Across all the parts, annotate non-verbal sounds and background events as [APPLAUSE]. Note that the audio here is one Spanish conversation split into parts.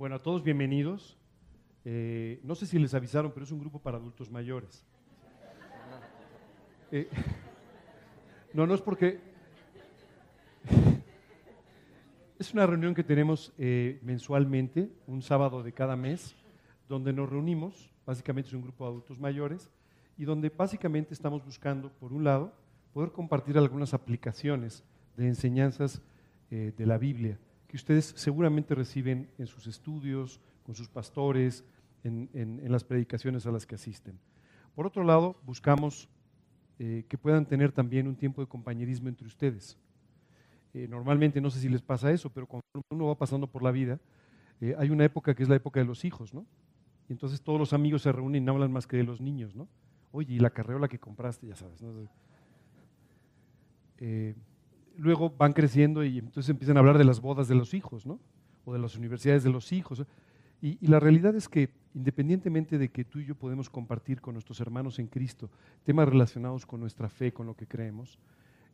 Bueno, a todos bienvenidos. Eh, no sé si les avisaron, pero es un grupo para adultos mayores. Eh, [LAUGHS] no, no es porque... [LAUGHS] Es una reunión que tenemos eh, mensualmente, un sábado de cada mes, donde nos reunimos, básicamente es un grupo de adultos mayores, y donde básicamente estamos buscando, por un lado, poder compartir algunas aplicaciones de enseñanzas de la Biblia que ustedes seguramente reciben en sus estudios, con sus pastores, en, las predicaciones a las que asisten. Por otro lado, buscamos eh, que puedan tener también un tiempo de compañerismo entre ustedes. Eh, normalmente, no sé si les pasa eso, pero cuando uno va pasando por la vida, eh, hay una época que es la época de los hijos, ¿no? Y entonces todos los amigos se reúnen y no hablan más que de los niños, ¿no? Oye, y la carreola que compraste, ya sabes, ¿no? Luego van creciendo y entonces empiezan a hablar de las bodas de los hijos, ¿no? O de las universidades de los hijos. Y, la realidad es que independientemente de que tú y yo podemos compartir con nuestros hermanos en Cristo temas relacionados con nuestra fe, con lo que creemos,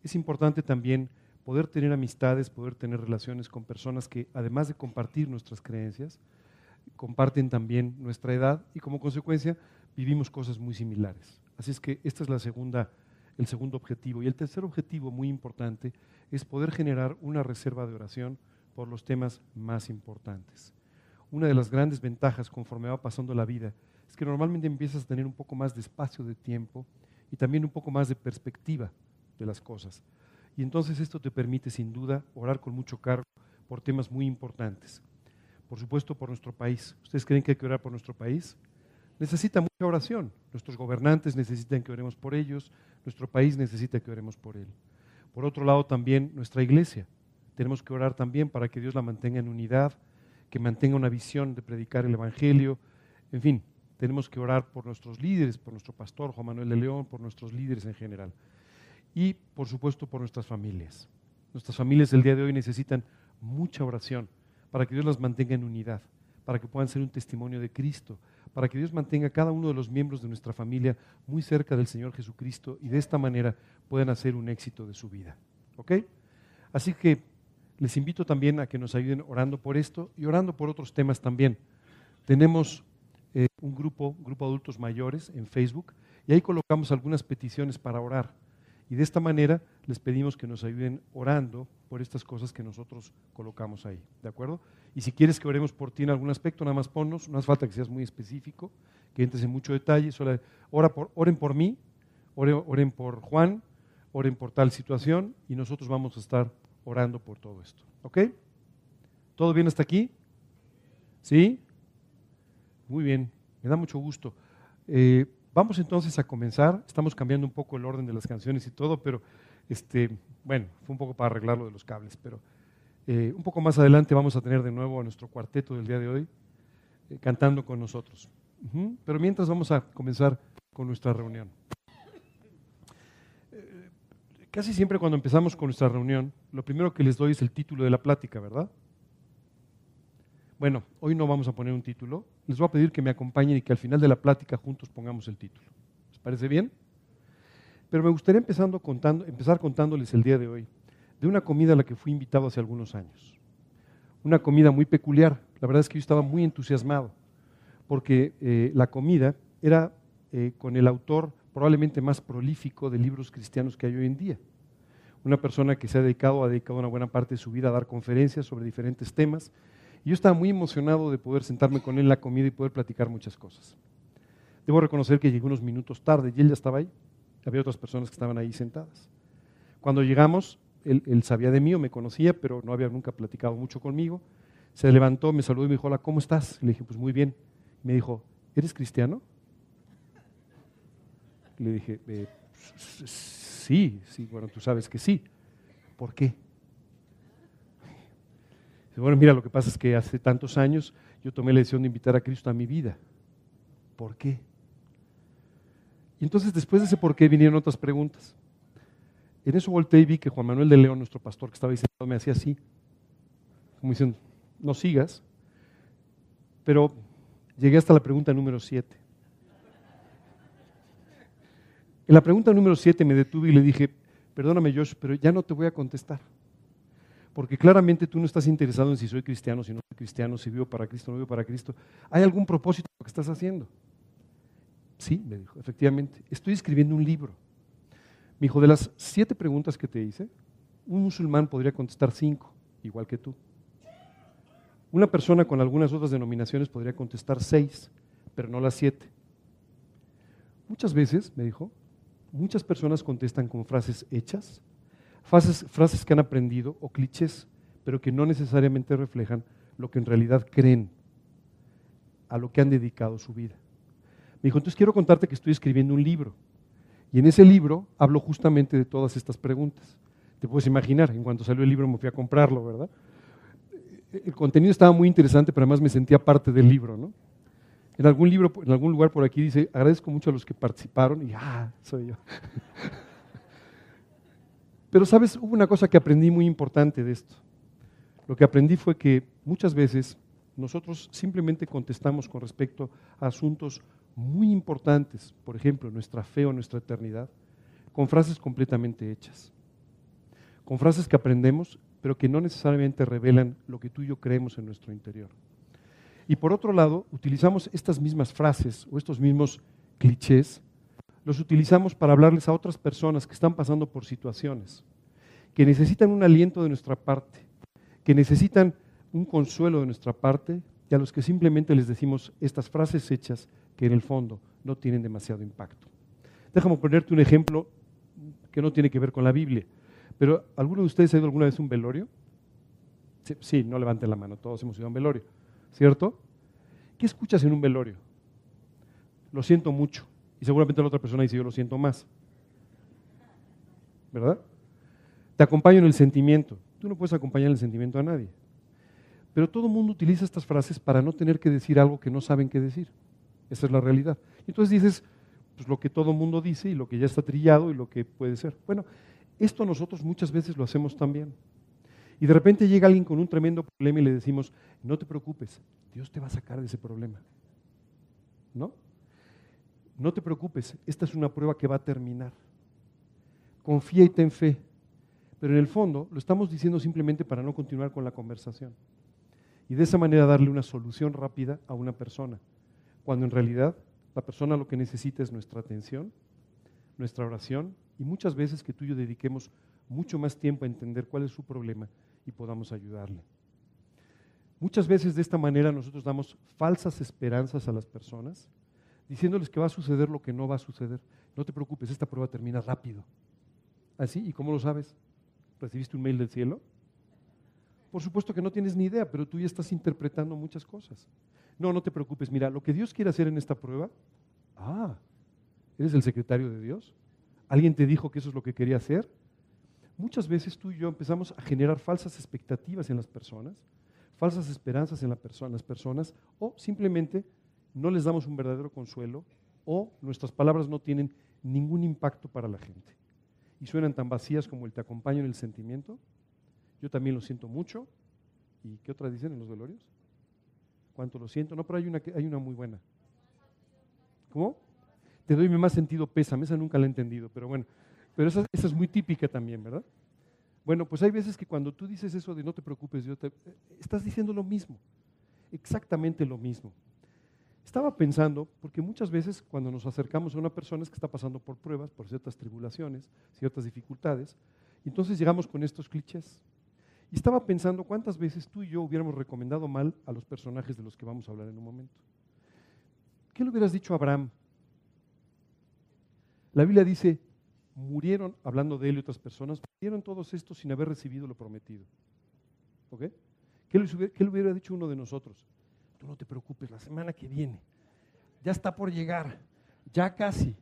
es importante también poder tener amistades, poder tener relaciones con personas que además de compartir nuestras creencias, comparten también nuestra edad y como consecuencia vivimos cosas muy similares. Así es que esta es la segunda el segundo objetivo. Y el tercer objetivo, muy importante, es poder generar una reserva de oración por los temas más importantes. Una de las grandes ventajas conforme va pasando la vida es que normalmente empiezas a tener un poco más de espacio de tiempo y también un poco más de perspectiva de las cosas. Y entonces esto te permite sin duda orar con mucho cargo por temas muy importantes. Por supuesto por nuestro país. ¿Ustedes creen que hay que orar por nuestro país? Necesita mucha oración. Nuestros gobernantes necesitan que oremos por ellos, nuestro país necesita que oremos por él. Por otro lado, también nuestra iglesia. Tenemos que orar también para que Dios la mantenga en unidad, que mantenga una visión de predicar el Evangelio. En fin, tenemos que orar por nuestros líderes, por nuestro pastor Juan Manuel de León, por nuestros líderes en general. Y, por supuesto, por nuestras familias. Nuestras familias el día de hoy necesitan mucha oración para que Dios las mantenga en unidad, para que puedan ser un testimonio de Cristo, para que Dios mantenga a cada uno de los miembros de nuestra familia muy cerca del Señor Jesucristo y de esta manera puedan hacer un éxito de su vida. ¿Ok? Así que les invito también a que nos ayuden orando por esto y orando por otros temas también. Tenemos eh, un grupo, grupo de adultos mayores en Facebook y ahí colocamos algunas peticiones para orar. Y de esta manera les pedimos que nos ayuden orando por estas cosas que nosotros colocamos ahí. ¿De acuerdo? Y si quieres que oremos por ti en algún aspecto, nada más ponnos, no hace falta que seas muy específico, que entres en mucho detalle, ora por, oren por mí, oren, por Juan, oren por tal situación y nosotros vamos a estar orando por todo esto. ¿Ok? ¿Todo bien hasta aquí? ¿Sí? Muy bien, me da mucho gusto. Eh, Vamos entonces a comenzar. Estamos cambiando un poco el orden de las canciones y todo, pero este, bueno, fue un poco para arreglar lo de los cables. Pero eh, un poco más adelante vamos a tener de nuevo a nuestro cuarteto del día de hoy eh, cantando con nosotros. Pero mientras vamos a comenzar con nuestra reunión. Eh, casi siempre cuando empezamos con nuestra reunión, lo primero que les doy es el título de la plática, ¿verdad? Bueno, hoy no vamos a poner un título. Les voy a pedir que me acompañen y que al final de la plática juntos pongamos el título. ¿Les parece bien? Pero me gustaría empezando empezar contándoles el día de hoy de una comida a la que fui invitado hace algunos años. Una comida muy peculiar. La verdad es que yo estaba muy entusiasmado porque eh, la comida era eh, con el autor probablemente más prolífico de libros cristianos que hay hoy en día. Una persona que se ha dedicado, ha dedicado una buena parte de su vida a dar conferencias sobre diferentes temas yo estaba muy emocionado de poder sentarme con él en la comida y poder platicar muchas cosas. Debo reconocer que llegué unos minutos tarde y él ya estaba ahí. Había otras personas que estaban ahí sentadas. Cuando llegamos, él, sabía de mí o me conocía, pero no había nunca platicado mucho conmigo. Se levantó, me saludó y me dijo, hola, ¿cómo estás? Le dije, pues muy bien. Me dijo, ¿eres cristiano? Le dije, eh, sí, sí, bueno, tú sabes que sí. ¿Por qué? Bueno, mira, lo que pasa es que hace tantos años yo tomé la decisión de invitar a Cristo a mi vida. ¿Por qué? Y entonces después de ese por qué vinieron otras preguntas. En eso volteé y vi que Juan Manuel de León, nuestro pastor que estaba ahí sentado, me hacía así, como diciendo, no sigas. Pero llegué hasta la pregunta número 7. En la pregunta número 7 me detuve y le dije, perdóname Josh, pero ya no te voy a contestar porque claramente tú no estás interesado en si soy cristiano, si no soy cristiano, si vivo para Cristo, no vivo para Cristo. ¿Hay algún propósito que estás haciendo? Sí, me dijo, efectivamente. Estoy escribiendo un libro. Me dijo, de las siete preguntas que te hice, un musulmán podría contestar cinco, igual que tú. Una persona con algunas otras denominaciones podría contestar seis, pero no las siete. Muchas veces, me dijo, muchas personas contestan con frases hechas, frases, frases que han aprendido o clichés, pero que no necesariamente reflejan lo que en realidad creen, a lo que han dedicado su vida. Me dijo, entonces quiero contarte que estoy escribiendo un libro. Y en ese libro hablo justamente de todas estas preguntas. Te puedes imaginar, en cuanto salió el libro me fui a comprarlo, ¿verdad? El contenido estaba muy interesante, pero además me sentía parte del libro, ¿no? En algún libro, en algún lugar por aquí dice, agradezco mucho a los que participaron y ah, soy yo. [LAUGHS] Pero sabes, hubo una cosa que aprendí muy importante de esto. Lo que aprendí fue que muchas veces nosotros simplemente contestamos con respecto a asuntos muy importantes, por ejemplo, nuestra fe o nuestra eternidad, con frases completamente hechas. Con frases que aprendemos, pero que no necesariamente revelan lo que tú y yo creemos en nuestro interior. Y por otro lado, utilizamos estas mismas frases o estos mismos clichés, los utilizamos para hablarles a otras personas que están pasando por situaciones, que necesitan un aliento de nuestra parte, que necesitan un consuelo de nuestra parte y a los que simplemente les decimos estas frases hechas que en el fondo no tienen demasiado impacto. Déjame ponerte un ejemplo que no tiene que ver con la Biblia, pero ¿alguno de ustedes ha ido alguna vez a un velorio? Sí, sí no levanten la mano, todos hemos ido a un velorio. ¿cierto? ¿Qué escuchas en un velorio? Lo siento mucho. Y seguramente la otra persona dice, yo lo siento más. ¿Verdad? Te acompaño en el sentimiento. Tú no puedes acompañar el sentimiento a nadie. Pero todo el mundo utiliza estas frases para no tener que decir algo que no saben qué decir. Esa es la realidad. Entonces dices, pues lo que todo el mundo dice y lo que ya está trillado y lo que puede ser. Bueno, esto nosotros muchas veces lo hacemos también. Y de repente llega alguien con un tremendo problema y le decimos, no te preocupes, Dios te va a sacar de ese problema. ¿No? No te preocupes, esta es una prueba que va a terminar. Confía y ten fe. Pero en el fondo lo estamos diciendo simplemente para no continuar con la conversación. Y de esa manera darle una solución rápida a una persona. Cuando en realidad la persona lo que necesita es nuestra atención, nuestra oración y muchas veces que tú y yo dediquemos mucho más tiempo a entender cuál es su problema y podamos ayudarle. Muchas veces de esta manera nosotros damos falsas esperanzas a las personas, diciéndoles que va a suceder lo que no va a suceder. No te preocupes, esta prueba termina rápido. ¿Así? ¿Y cómo lo sabes? ¿Recibiste un mail del cielo? Por supuesto que no tienes ni idea, pero tú ya estás interpretando muchas cosas. No, no te preocupes. Mira, lo que Dios quiere hacer en esta prueba, ah, ¿eres el secretario de Dios? ¿Alguien te dijo que eso es lo que quería hacer? Muchas veces tú y yo empezamos a generar falsas expectativas en las personas, falsas esperanzas en, las personas, o simplemente no les damos un verdadero consuelo, o nuestras palabras no tienen ningún impacto para la gente. Y suenan tan vacías como el te acompaño en el sentimiento. Yo también lo siento mucho. ¿Y qué otra dicen en los velorios? ¿Cuánto lo siento? No, pero hay una, hay una muy buena. ¿Cómo? Te doy mi más sentido pésame, esa nunca la he entendido, pero bueno. Pero esa, es muy típica también, ¿verdad? Bueno, pues hay veces que cuando tú dices eso de no te preocupes, yo te, estás diciendo lo mismo, exactamente lo mismo. Estaba pensando, porque muchas veces cuando nos acercamos a una persona es que está pasando por pruebas, por ciertas tribulaciones, ciertas dificultades, entonces llegamos con estos clichés. Y estaba pensando cuántas veces tú y yo hubiéramos recomendado mal a los personajes de los que vamos a hablar en un momento. ¿Qué le hubieras dicho a Abraham? La Biblia dice, murieron, hablando de él y otras personas, murieron todos estos sin haber recibido lo prometido. ¿Ok? ¿Qué le, hubiera dicho uno de nosotros? Tú no te preocupes, la semana que viene, ya está por llegar, ya casi.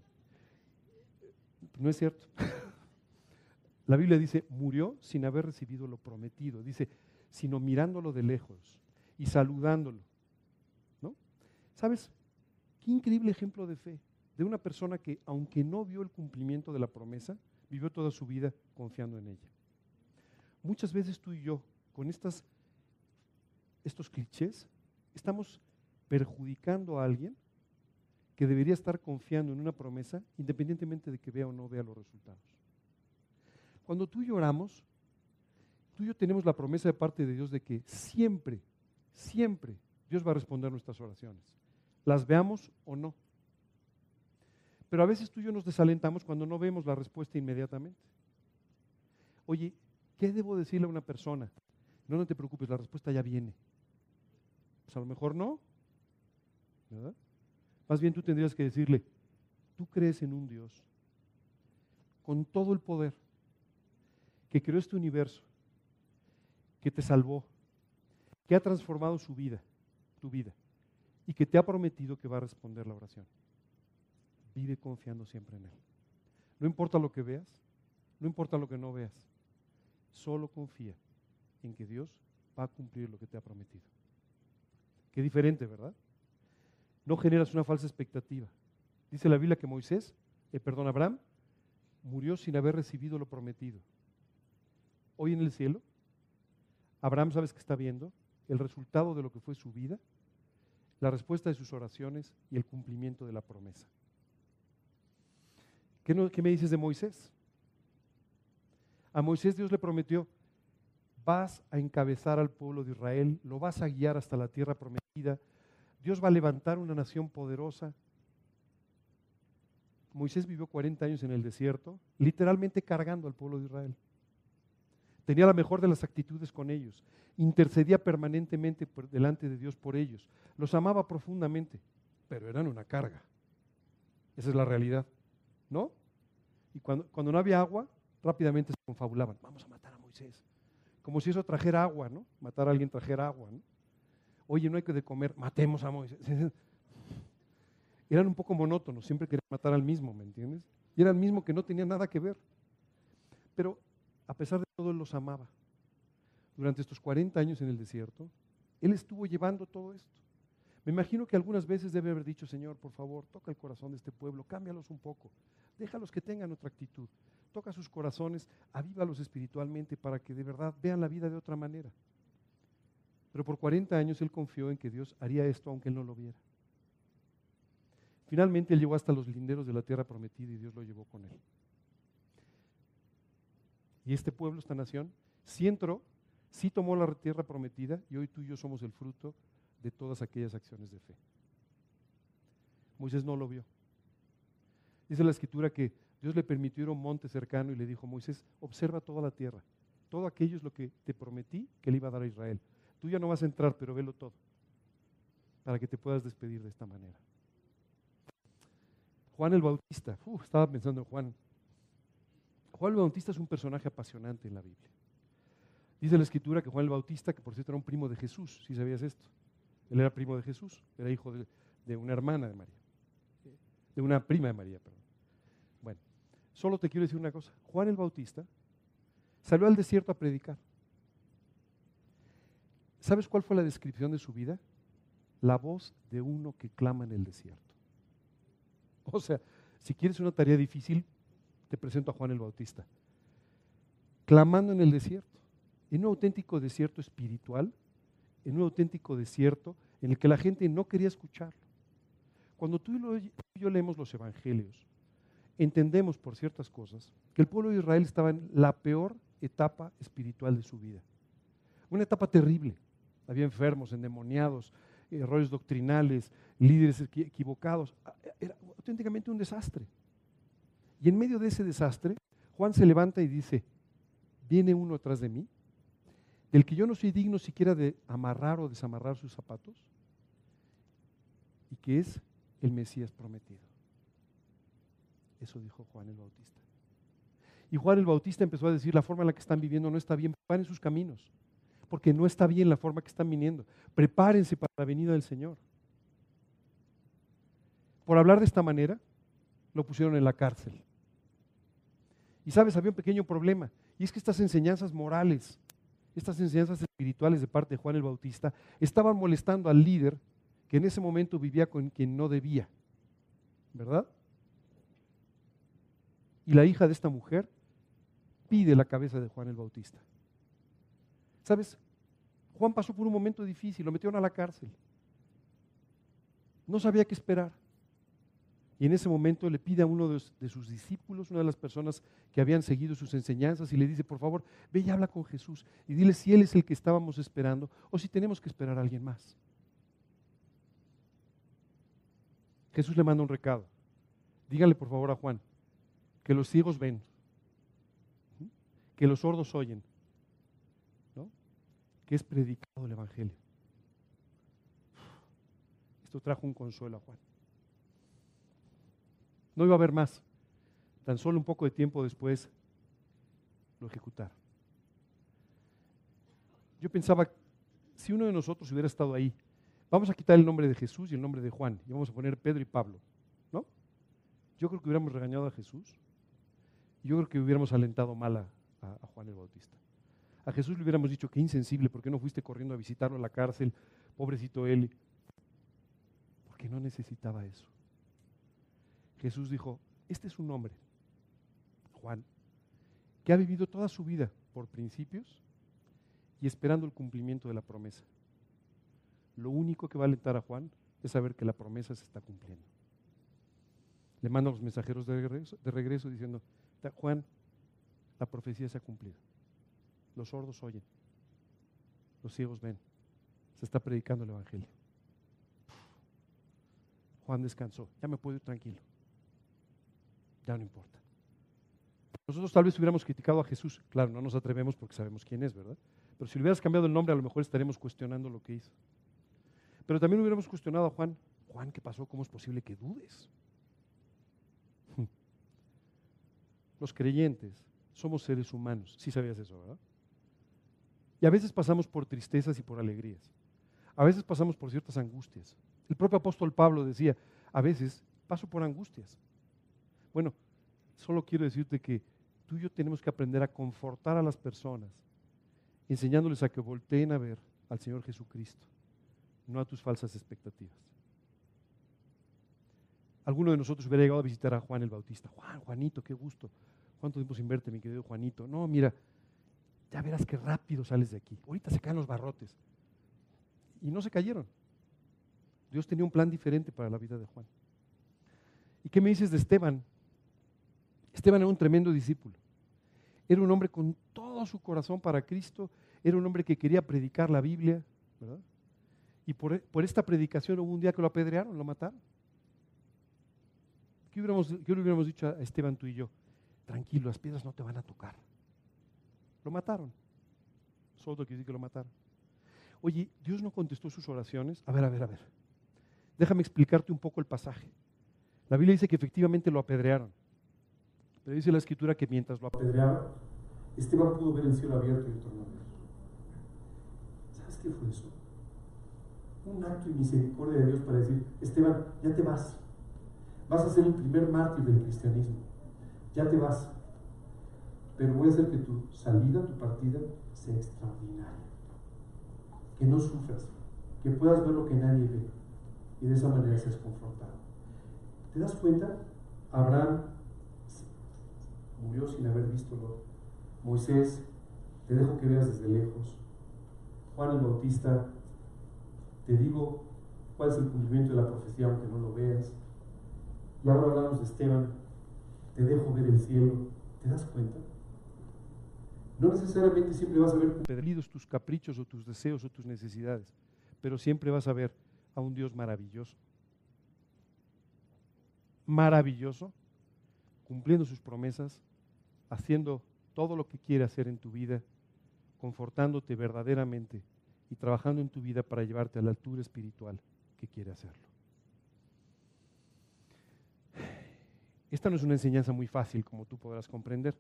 No es cierto. [LAUGHS] La Biblia dice, murió sin haber recibido lo prometido. Dice, sino mirándolo de lejos y saludándolo. ¿No? ¿Sabes? Qué increíble ejemplo de fe de una persona que, aunque no vio el cumplimiento de la promesa, vivió toda su vida confiando en ella. Muchas veces tú y yo, con estas, estos clichés, estamos perjudicando a alguien que debería estar confiando en una promesa independientemente de que vea o no vea los resultados. Cuando tú y yo oramos, Tú y yo tenemos la promesa de parte de Dios de que siempre, siempre Dios va a responder nuestras oraciones. Las veamos o no. Pero a veces tú y yo nos desalentamos cuando no vemos la respuesta inmediatamente. Oye, ¿qué debo decirle a una persona? No, no te preocupes, la respuesta ya viene. Pues a lo mejor no. ¿Verdad? Más bien tú tendrías que decirle, tú crees en un Dios con todo el poder que creó este universo, que te salvó, que ha transformado su vida, tu vida, y que te ha prometido que va a responder la oración. Vive confiando siempre en Él. No importa lo que veas, no importa lo que no veas, solo confía en que Dios va a cumplir lo que te ha prometido. Qué diferente, ¿verdad? No generas una falsa expectativa. Dice la Biblia que Moisés, eh, perdón, Abraham, murió sin haber recibido lo prometido. Hoy en el cielo, Abraham, ¿sabes que está viendo? El resultado de lo que fue su vida, la respuesta de sus oraciones y el cumplimiento de la promesa. ¿Qué, ¿Qué, me dices de Moisés? A Moisés Dios le prometió, vas a encabezar al pueblo de Israel, lo vas a guiar hasta la tierra prometida, Dios va a levantar una nación poderosa. Moisés vivió 40 años en el desierto, literalmente cargando al pueblo de Israel. Tenía la mejor de las actitudes con ellos, intercedía permanentemente delante de Dios por ellos, los amaba profundamente, pero eran una carga. Esa es la realidad, ¿no? Y cuando, no había agua, rápidamente se confabulaban, vamos a matar a Moisés, como si eso trajera agua, ¿no? Matar a alguien trajera agua, ¿no? Oye, no hay que de comer, matemos a Moisés. [LAUGHS] Eran un poco monótonos, siempre querían matar al mismo, ¿me entiendes? Y era el mismo que no tenía nada que ver. Pero a pesar de todo, Él los amaba. Durante estos 40 años en el desierto, Él estuvo llevando todo esto. Me imagino que algunas veces debe haber dicho, Señor, por favor, toca el corazón de este pueblo, cámbialos un poco, déjalos que tengan otra actitud, toca sus corazones, avívalos espiritualmente para que de verdad vean la vida de otra manera. Pero por 40 años él confió en que Dios haría esto aunque él no lo viera. Finalmente él llegó hasta los linderos de la tierra prometida y Dios lo llevó con él. Y este pueblo, esta nación, sí entró, sí tomó la tierra prometida y hoy tú y yo somos el fruto de todas aquellas acciones de fe. Moisés no lo vio. Dice la escritura que Dios le permitió ir a un monte cercano y le dijo, Moisés, observa toda la tierra. Todo aquello es lo que te prometí que le iba a dar a Israel. Tú ya no vas a entrar, pero velo todo. Para que te puedas despedir de esta manera. Juan el Bautista. estaba pensando en Juan. Juan el Bautista es un personaje apasionante en la Biblia. Dice la escritura que Juan el Bautista, que por cierto era un primo de Jesús, si sabías esto. Él era primo de Jesús, era hijo de, de una hermana de María, de una prima de María, perdón. Solo te quiero decir una cosa. Juan el Bautista salió al desierto a predicar. ¿Sabes cuál fue la descripción de su vida? La voz de uno que clama en el desierto. O sea, si quieres una tarea difícil, te presento a Juan el Bautista. Clamando en el desierto, en un auténtico desierto espiritual, en un auténtico desierto en el que la gente no quería escucharlo. Cuando tú y yo leemos los evangelios, entendemos por ciertas cosas que el pueblo de Israel estaba en la peor etapa espiritual de su vida. Una etapa terrible. Había enfermos, endemoniados, errores doctrinales, líderes equivocados. Era auténticamente un desastre. Y en medio de ese desastre, Juan se levanta y dice, viene uno atrás de mí, del que yo no soy digno siquiera de amarrar o desamarrar sus zapatos, y que es el Mesías prometido. Eso dijo Juan el Bautista. Y Juan el Bautista empezó a decir, la forma en la que están viviendo no está bien, preparen sus caminos, porque no está bien la forma que están viniendo. Prepárense para la venida del Señor. Por hablar de esta manera, lo pusieron en la cárcel. Y sabes, había un pequeño problema, y es que estas enseñanzas morales, estas enseñanzas espirituales de parte de Juan el Bautista, estaban molestando al líder que en ese momento vivía con quien no debía. ¿Verdad? Y la hija de esta mujer pide la cabeza de Juan el Bautista. ¿Sabes? Juan pasó por un momento difícil, lo metieron a la cárcel. No sabía qué esperar. Y en ese momento le pide a uno de, sus discípulos, una de las personas que habían seguido sus enseñanzas, y le dice, por favor, ve y habla con Jesús y dile si Él es el que estábamos esperando o si tenemos que esperar a alguien más. Jesús le manda un recado. Dígale por favor a Juan que los ciegos ven, que los sordos oyen, que es predicado el Evangelio. Esto trajo un consuelo a Juan. No iba a haber más. Tan solo un poco de tiempo después lo ejecutaron. Yo pensaba, si uno de nosotros hubiera estado ahí, vamos a quitar el nombre de Jesús y el nombre de Juan y vamos a poner Pedro y Pablo, ¿no? Yo creo que hubiéramos regañado a Jesús. Yo creo que hubiéramos alentado mal a, Juan el Bautista. A Jesús le hubiéramos dicho que insensible, ¿por qué no fuiste corriendo a visitarlo a la cárcel? Pobrecito él. Porque no necesitaba eso. Jesús dijo, este es un hombre, Juan, que ha vivido toda su vida por principios y esperando el cumplimiento de la promesa. Lo único que va a alentar a Juan es saber que la promesa se está cumpliendo. Le manda los mensajeros de regreso diciendo, Juan, la profecía se ha cumplido. Los sordos oyen, los ciegos ven. Se está predicando el Evangelio. Juan descansó, ya me puedo ir tranquilo ya no importa. Nosotros tal vez hubiéramos criticado a Jesús, claro, no nos atrevemos porque sabemos quién es, ¿verdad? Pero si le hubieras cambiado el nombre, a lo mejor estaremos cuestionando lo que hizo. Pero también hubiéramos cuestionado a Juan, Juan, ¿qué pasó? ¿Cómo es posible que dudes? Los creyentes somos seres humanos, sí sabías eso, ¿verdad? Y a veces pasamos por tristezas y por alegrías. A veces pasamos por ciertas angustias. El propio apóstol Pablo decía, a veces paso por angustias. Bueno, solo quiero decirte que tú y yo tenemos que aprender a confortar a las personas, enseñándoles a que volteen a ver al Señor Jesucristo, no a tus falsas expectativas. Alguno de nosotros hubiera llegado a visitar a Juan el Bautista. Juan, Juanito, qué gusto. ¿Cuánto tiempo sin verte, mi querido Juanito? No, mira, ya verás qué rápido sales de aquí. Ahorita se caen los barrotes. Y no se cayeron. Dios tenía un plan diferente para la vida de Juan. ¿Y qué me dices de Esteban? Esteban era un tremendo discípulo. Era un hombre con todo su corazón para Cristo. Era un hombre que quería predicar la Biblia, ¿verdad? Y por, esta predicación hubo un día que lo apedrearon, lo mataron. ¿Qué, hubiéramos, ¿Qué le hubiéramos dicho a Esteban tú y yo? Tranquilo, las piedras no te van a tocar. Lo mataron. Solo quiere decir que lo mataron. Oye, Dios no contestó sus oraciones. A ver, a ver, a ver. Déjame explicarte un poco el pasaje. La Biblia dice que efectivamente lo apedrearon. Pero dice la escritura que mientras lo apedreaba, Esteban pudo ver el cielo abierto y el torno ¿Sabes qué fue eso? Un acto de misericordia de Dios para decir, Esteban, ya te vas. Vas a ser el primer mártir del cristianismo. Ya te vas. Pero voy a hacer que tu salida, tu partida, sea extraordinaria. Que no sufras. Que puedas ver lo que nadie ve. Y de esa manera seas confortado. ¿Te das cuenta? Abraham murió sin haber visto Moisés, te dejo que veas desde lejos. Juan el Bautista, te digo cuál es el cumplimiento de la profecía aunque no lo veas. Y ahora hablamos de Esteban, te dejo ver el cielo. ¿Te das cuenta? No necesariamente siempre vas a ver perdidos tus caprichos o tus deseos o tus necesidades, pero siempre vas a ver a un Dios maravilloso. Maravilloso, cumpliendo sus promesas, haciendo todo lo que quiere hacer en tu vida, confortándote verdaderamente y trabajando en tu vida para llevarte a la altura espiritual que quiere hacerlo. Esta no es una enseñanza muy fácil, como tú podrás comprender.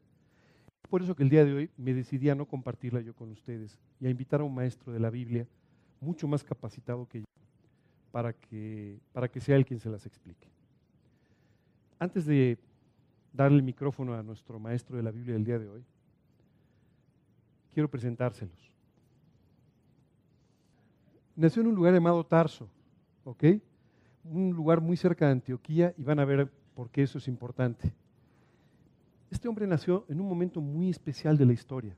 Por eso que el día de hoy me decidí a no compartirla yo con ustedes y a invitar a un maestro de la Biblia mucho más capacitado que yo para que, para que sea él quien se las explique. Antes de darle el micrófono a nuestro maestro de la Biblia del día de hoy, quiero presentárselos. Nació en un lugar llamado Tarso, ¿ok? Un lugar muy cerca de Antioquía y van a ver por qué eso es importante. Este hombre nació en un momento muy especial de la historia.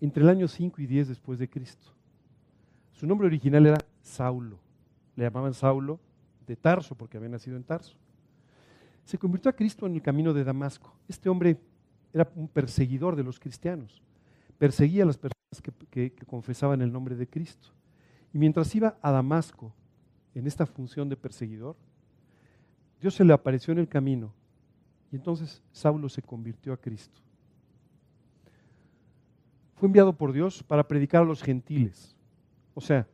Entre el año 5 y 10 después de Cristo. Su nombre original era Saulo. Le llamaban Saulo de Tarso, porque había nacido en Tarso. Se convirtió a Cristo en el camino de Damasco. Este hombre era un perseguidor de los cristianos. Perseguía a las personas que confesaban el nombre de Cristo. Y mientras iba a Damasco en esta función de perseguidor, Dios se le apareció en el camino y entonces Saulo se convirtió a Cristo. Fue enviado por Dios para predicar a los gentiles. O sea,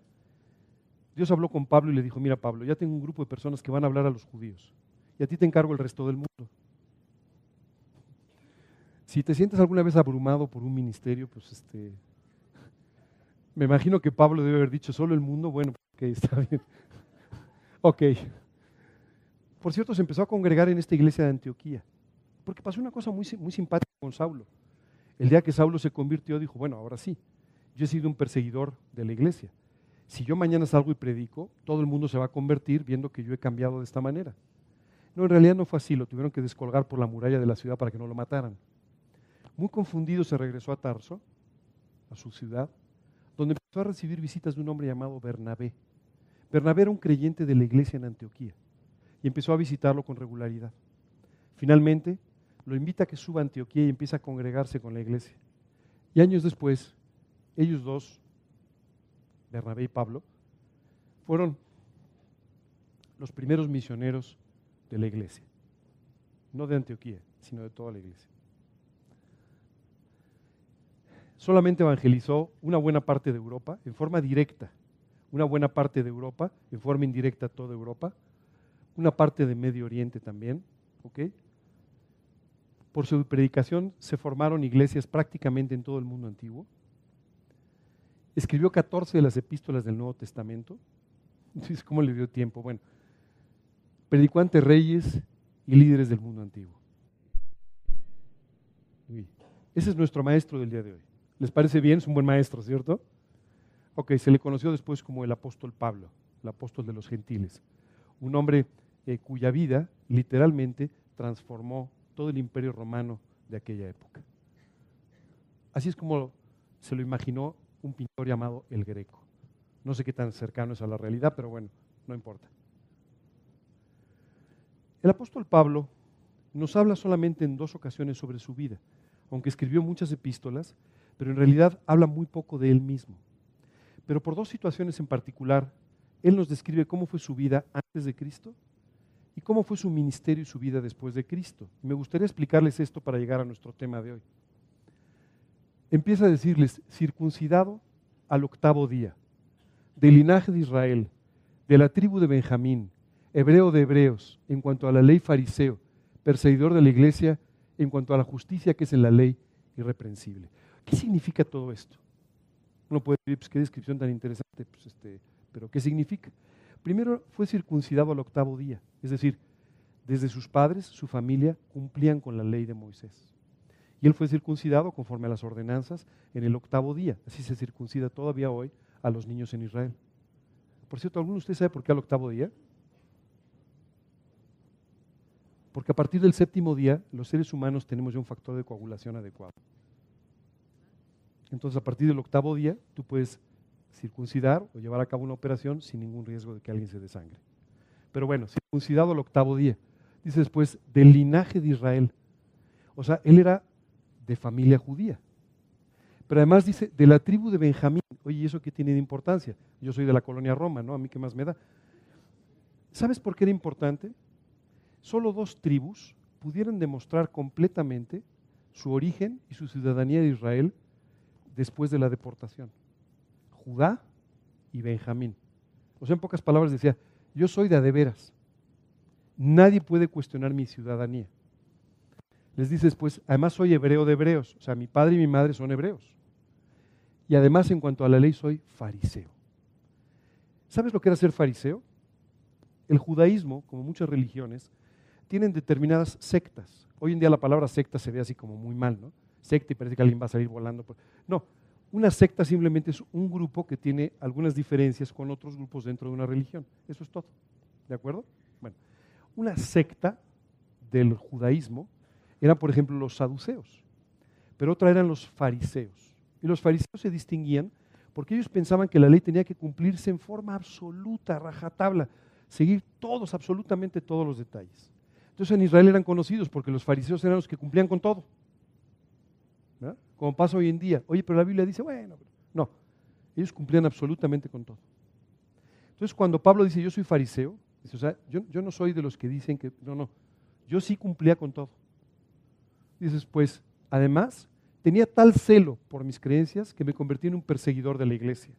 Dios habló con Pablo y le dijo, mira Pablo, ya tengo un grupo de personas que van a hablar a los judíos y a ti te encargo el resto del mundo. Si te sientes alguna vez abrumado por un ministerio, pues este, [LAUGHS] me imagino que Pablo debe haber dicho solo el mundo, bueno, ok, [LAUGHS] está bien. Ok. Por cierto, se empezó a congregar en esta iglesia de Antioquía, porque pasó una cosa muy, muy simpática con Saulo. El día que Saulo se convirtió, dijo, bueno, ahora sí, yo he sido un perseguidor de la iglesia si yo mañana salgo y predico, todo el mundo se va a convertir viendo que yo he cambiado de esta manera. No, en realidad no fue así, lo tuvieron que descolgar por la muralla de la ciudad para que no lo mataran. Muy confundido se regresó a Tarso, a su ciudad, donde empezó a recibir visitas de un hombre llamado Bernabé. Bernabé era un creyente de la iglesia en Antioquía y empezó a visitarlo con regularidad. Finalmente, lo invita a que suba a Antioquía y empiece a congregarse con la iglesia. Y años después, ellos dos Bernabé y Pablo, fueron los primeros misioneros de la iglesia. No de Antioquía, sino de toda la iglesia. Solamente evangelizó una buena parte de Europa en forma directa, una buena parte de Europa en forma indirecta toda Europa, una parte de Medio Oriente también, ¿ok? Por su predicación se formaron iglesias prácticamente en todo el mundo antiguo. Escribió 14 de las epístolas del Nuevo Testamento. [LAUGHS] Entonces, ¿cómo le dio tiempo? Bueno, predicó ante reyes y líderes del mundo antiguo. Ese es nuestro maestro del día de hoy. ¿Les parece bien? Es un buen maestro, ¿cierto? Ok, se le conoció después como el apóstol Pablo, el apóstol de los gentiles. Un hombre eh, cuya vida literalmente transformó todo el imperio romano de aquella época. Así es como se lo imaginó un pintor llamado El Greco. No sé qué tan cercano es a la realidad, pero bueno, no importa. El apóstol Pablo nos habla solamente en dos ocasiones sobre su vida, aunque escribió muchas epístolas, pero en realidad habla muy poco de él mismo. Pero por dos situaciones en particular, él nos describe cómo fue su vida antes de Cristo y cómo fue su ministerio y su vida después de Cristo. me gustaría explicarles esto para llegar a nuestro tema de hoy empieza a decirles, circuncidado al octavo día, del linaje de Israel, de la tribu de Benjamín, hebreo de hebreos, en cuanto a la ley fariseo, perseguidor de la iglesia, en cuanto a la justicia que es en la ley irreprensible. ¿Qué significa todo esto? Uno puede decir, pues qué descripción tan interesante, pues, este, pero ¿qué significa? Primero fue circuncidado al octavo día, es decir, desde sus padres, su familia, cumplían con la ley de Moisés. Y él fue circuncidado conforme a las ordenanzas en el octavo día. Así se circuncida todavía hoy a los niños en Israel. Por cierto, ¿alguno de ustedes sabe por qué al octavo día? Porque a partir del séptimo día, los seres humanos tenemos ya un factor de coagulación adecuado. Entonces, a partir del octavo día, tú puedes circuncidar o llevar a cabo una operación sin ningún riesgo de que alguien se desangre. Pero bueno, circuncidado al octavo día. Dice después, del linaje de Israel. O sea, él era de familia judía. Pero además dice, de la tribu de Benjamín. Oye, ¿y eso qué tiene de importancia? Yo soy de la colonia Roma, ¿no? A mí qué más me da. ¿Sabes por qué era importante? Solo dos tribus pudieran demostrar completamente su origen y su ciudadanía de Israel después de la deportación. Judá y Benjamín. O sea, en pocas palabras decía, yo soy de adeveras. Nadie puede cuestionar mi ciudadanía les dice después, además soy hebreo de hebreos, o sea, mi padre y mi madre son hebreos. Y además en cuanto a la ley soy fariseo. ¿Sabes lo que era ser fariseo? El judaísmo, como muchas religiones, tienen determinadas sectas. Hoy en día la palabra secta se ve así como muy mal, ¿no? Secta y parece que alguien va a salir volando. No, una secta simplemente es un grupo que tiene algunas diferencias con otros grupos dentro de una religión. Eso es todo. ¿De acuerdo? Bueno, una secta del judaísmo eran, por ejemplo, los saduceos, pero otra eran los fariseos. Y los fariseos se distinguían porque ellos pensaban que la ley tenía que cumplirse en forma absoluta, rajatabla, seguir todos, absolutamente todos los detalles. Entonces en Israel eran conocidos porque los fariseos eran los que cumplían con todo. Como pasa hoy en día. Oye, pero la Biblia dice, bueno, no, ellos cumplían absolutamente con todo. Entonces cuando Pablo dice, yo soy fariseo, o sea, yo, yo no soy de los que dicen que, no, no, yo sí cumplía con todo. Dices, pues, además, tenía tal celo por mis creencias que me convertí en un perseguidor de la iglesia.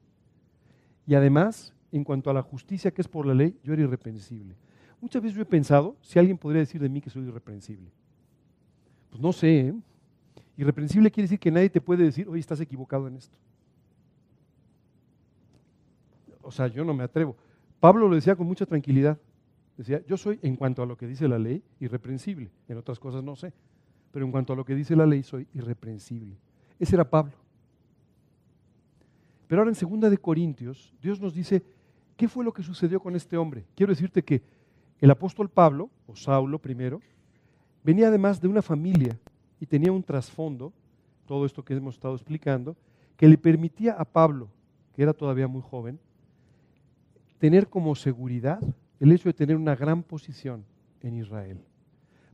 Y además, en cuanto a la justicia que es por la ley, yo era irreprensible. Muchas veces yo he pensado si alguien podría decir de mí que soy irreprensible. Pues no sé. ¿eh? Irreprensible quiere decir que nadie te puede decir, oye, estás equivocado en esto. O sea, yo no me atrevo. Pablo lo decía con mucha tranquilidad. Decía, yo soy, en cuanto a lo que dice la ley, irreprensible. En otras cosas no sé. Pero en cuanto a lo que dice la ley, soy irreprensible. Ese era Pablo. Pero ahora en segunda de Corintios, Dios nos dice, ¿qué fue lo que sucedió con este hombre? Quiero decirte que el apóstol Pablo, o Saulo primero, venía además de una familia y tenía un trasfondo, todo esto que hemos estado explicando, que le permitía a Pablo, que era todavía muy joven, tener como seguridad el hecho de tener una gran posición en Israel.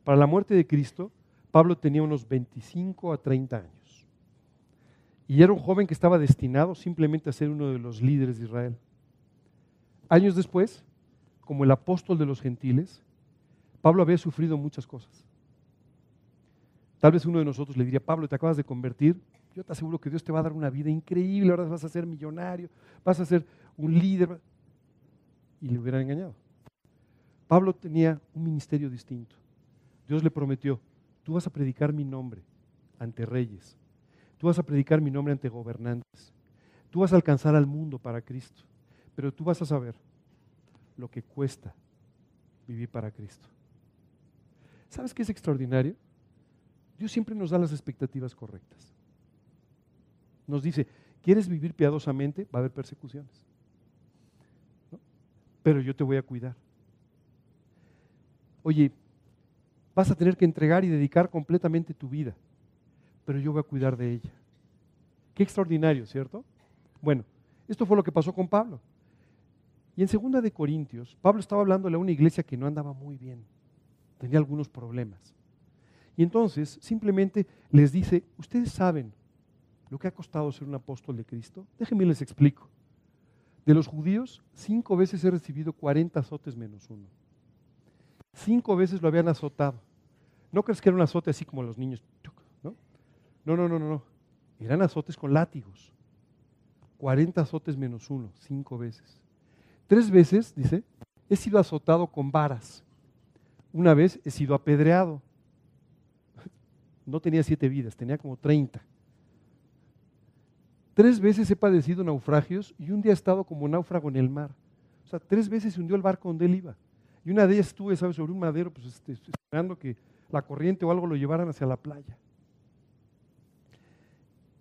Para la muerte de Cristo, Pablo tenía unos 25 a 30 años. Y era un joven que estaba destinado simplemente a ser uno de los líderes de Israel. Años después, como el apóstol de los gentiles, Pablo había sufrido muchas cosas. Tal vez uno de nosotros le diría, Pablo, te acabas de convertir, yo te aseguro que Dios te va a dar una vida increíble, ahora vas a ser millonario, vas a ser un líder. Y le hubieran engañado. Pablo tenía un ministerio distinto. Dios le prometió, tú vas a predicar mi nombre ante reyes, tú vas a predicar mi nombre ante gobernantes, tú vas a alcanzar al mundo para Cristo, pero tú vas a saber lo que cuesta vivir para Cristo. ¿Sabes qué es extraordinario? Dios siempre nos da las expectativas correctas. Nos dice, ¿quieres vivir piadosamente? Va a haber persecuciones. Pero yo te voy a cuidar. Oye, vas a tener que entregar y dedicar completamente tu vida, pero yo voy a cuidar de ella. Qué extraordinario, ¿cierto? Bueno, esto fue lo que pasó con Pablo. Y en segunda de Corintios, Pablo estaba hablándole a una iglesia que no andaba muy bien, tenía algunos problemas. Y entonces simplemente les dice, ustedes saben lo que ha costado ser un apóstol de Cristo. Déjenme les explico. De los judíos, cinco veces he recibido 40 azotes menos uno. Cinco veces lo habían azotado. No crees que era un azote así como los niños. ¿no? no, no, no, no, no. Eran azotes con látigos. 40 azotes menos uno, cinco veces. Tres veces, dice, he sido azotado con varas. Una vez he sido apedreado. No tenía siete vidas, tenía como treinta. Tres veces he padecido naufragios y un día he estado como náufrago en el mar. O sea, tres veces se hundió el barco donde él iba. Y una de ellas estuve, ¿sabes?, sobre un madero, pues este, esperando que la corriente o algo lo llevaran hacia la playa.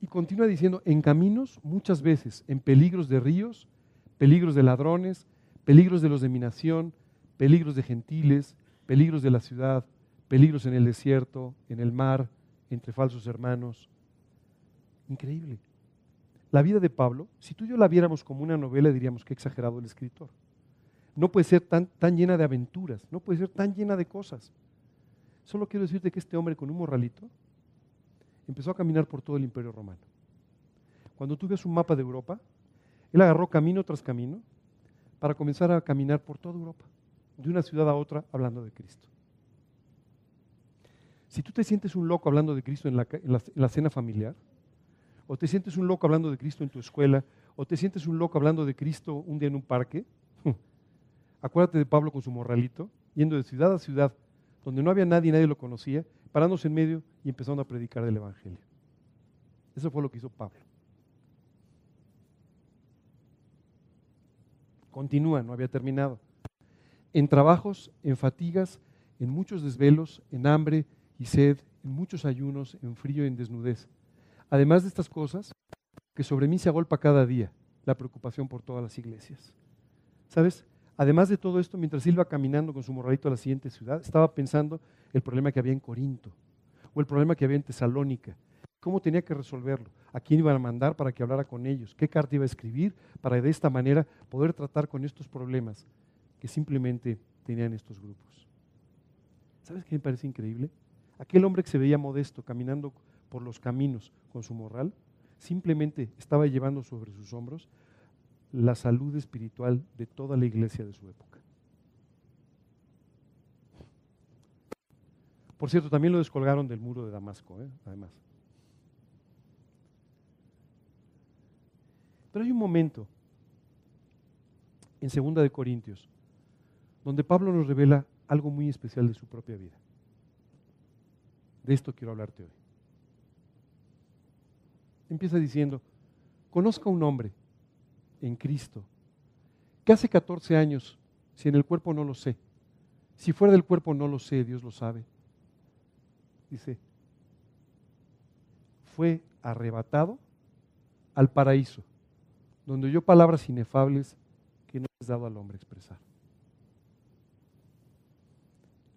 Y continúa diciendo, en caminos muchas veces, en peligros de ríos, peligros de ladrones, peligros de los de mi nación, peligros de gentiles, peligros de la ciudad, peligros en el desierto, en el mar, entre falsos hermanos. Increíble. La vida de Pablo, si tú y yo la viéramos como una novela, diríamos que exagerado el escritor. No puede ser tan, tan llena de aventuras, no puede ser tan llena de cosas. Solo quiero decirte que este hombre con un morralito empezó a caminar por todo el imperio romano. Cuando tú ves un mapa de Europa, él agarró camino tras camino para comenzar a caminar por toda Europa, de una ciudad a otra, hablando de Cristo. Si tú te sientes un loco hablando de Cristo en la, cena familiar, o te sientes un loco hablando de Cristo en tu escuela, o te sientes un loco hablando de Cristo un día en un parque, [LAUGHS] acuérdate de Pablo con su morralito, yendo de ciudad a ciudad, donde no había nadie y nadie lo conocía, parándose en medio y empezando a predicar el Evangelio. Eso fue lo que hizo Pablo. Continúa, no había terminado. En trabajos, en fatigas, en muchos desvelos, en hambre y sed, en muchos ayunos, en frío y en desnudez. Además de estas cosas, que sobre mí se agolpa cada día la preocupación por todas las iglesias. ¿Sabes? Además de todo esto, mientras iba caminando con su morralito a la siguiente ciudad, estaba pensando el problema que había en Corinto o el problema que había en Tesalónica. ¿Cómo tenía que resolverlo? ¿A quién iban a mandar para que hablara con ellos? ¿Qué carta iba a escribir para de esta manera poder tratar con estos problemas que simplemente tenían estos grupos. ¿Sabes qué me parece increíble? Aquel hombre que se veía modesto caminando por los caminos con su morral, simplemente estaba llevando sobre sus hombros la salud espiritual de toda la iglesia de su época. Por cierto, también lo descolgaron del muro de Damasco, ¿eh? además. Pero hay un momento en Segunda de Corintios donde Pablo nos revela algo muy especial de su propia vida. De esto quiero hablarte hoy. Empieza diciendo, conozca un hombre en Cristo que hace 14 años, si en el cuerpo no lo sé, si fuera del cuerpo no lo sé, Dios lo sabe. Dice, fue arrebatado al paraíso, donde oyó palabras inefables que no es dado al hombre expresar.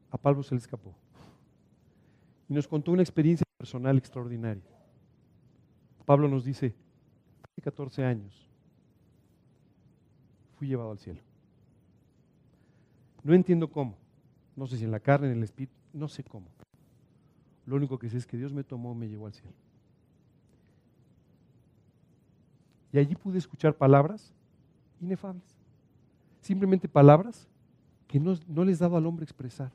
A Pablo se le escapó. Y nos contó una experiencia personal extraordinaria. Pablo nos dice, hace 14 años fui llevado al cielo. No entiendo cómo. No sé si en la carne, en el espíritu, no sé cómo. Lo único que sé es que Dios me tomó, me llevó al cielo. Y allí pude escuchar palabras inefables. Simplemente palabras que no, no les daba al hombre expresar.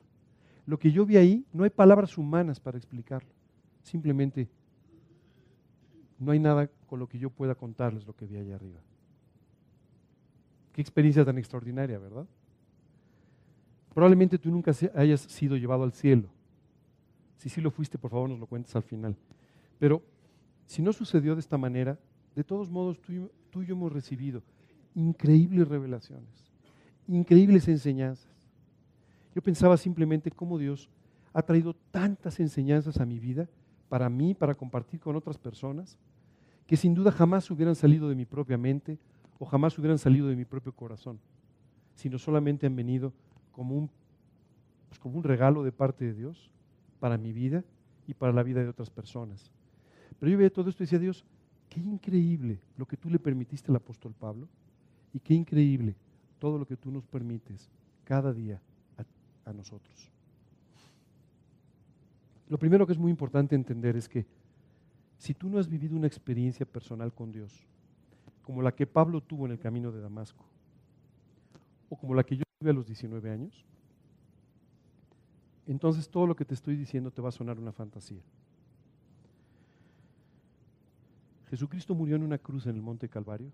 Lo que yo vi ahí, no hay palabras humanas para explicarlo. Simplemente no hay nada con lo que yo pueda contarles lo que vi allá arriba. Qué experiencia tan extraordinaria, ¿verdad? Probablemente tú nunca hayas sido llevado al cielo. Si sí lo fuiste, por favor nos lo cuentes al final. Pero si no sucedió de esta manera, de todos modos tú, tú y yo hemos recibido increíbles revelaciones, increíbles enseñanzas. Yo pensaba simplemente cómo Dios ha traído tantas enseñanzas a mi vida, para mí, para compartir con otras personas, que sin duda jamás hubieran salido de mi propia mente o jamás hubieran salido de mi propio corazón, sino solamente han venido como un, pues como un regalo de parte de Dios para mi vida y para la vida de otras personas. Pero yo veía todo esto y decía, Dios, qué increíble lo que tú le permitiste al apóstol Pablo y qué increíble todo lo que tú nos permites cada día a, nosotros. Lo primero que es muy importante entender es que si tú no has vivido una experiencia personal con Dios, como la que Pablo tuvo en el camino de Damasco, o como la que yo tuve a los 19 años, entonces todo lo que te estoy diciendo te va a sonar una fantasía. Jesucristo murió en una cruz en el monte Calvario.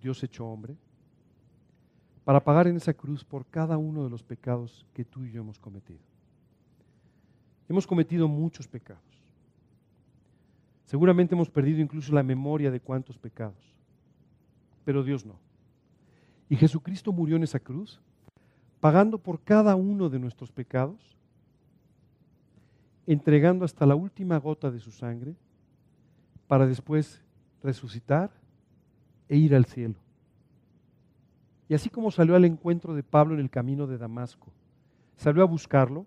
Dios hecho hombre, para pagar en esa cruz por cada uno de los pecados que tú y yo hemos cometido. Hemos cometido muchos pecados. Seguramente hemos perdido incluso la memoria de cuántos pecados, pero Dios no. Y Jesucristo murió en esa cruz pagando por cada uno de nuestros pecados, entregando hasta la última gota de su sangre, para después resucitar e ir al cielo. Y así como salió al encuentro de Pablo en el camino de Damasco, salió a buscarlo,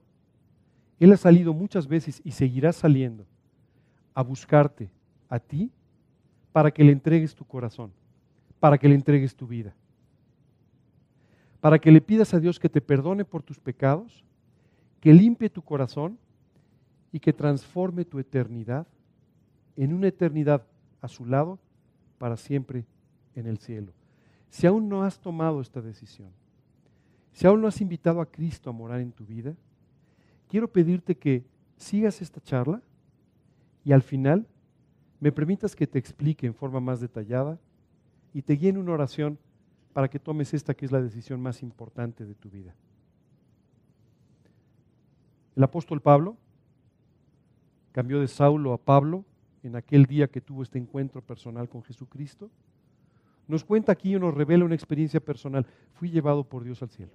Él ha salido muchas veces y seguirá saliendo a buscarte a ti para que le entregues tu corazón, para que le entregues tu vida para que le pidas a Dios que te perdone por tus pecados, que limpie tu corazón y que transforme tu eternidad en una eternidad a su lado para siempre en el cielo. Si aún no has tomado esta decisión, si aún no has invitado a Cristo a morar en tu vida, quiero pedirte que sigas esta charla y al final me permitas que te explique en forma más detallada y te guíe en una oración para que tomes esta que es la decisión más importante de tu vida. El apóstol Pablo cambió de Saulo a Pablo en aquel día que tuvo este encuentro personal con Jesucristo. Nos cuenta aquí y nos revela una experiencia personal. Fui llevado por Dios al cielo.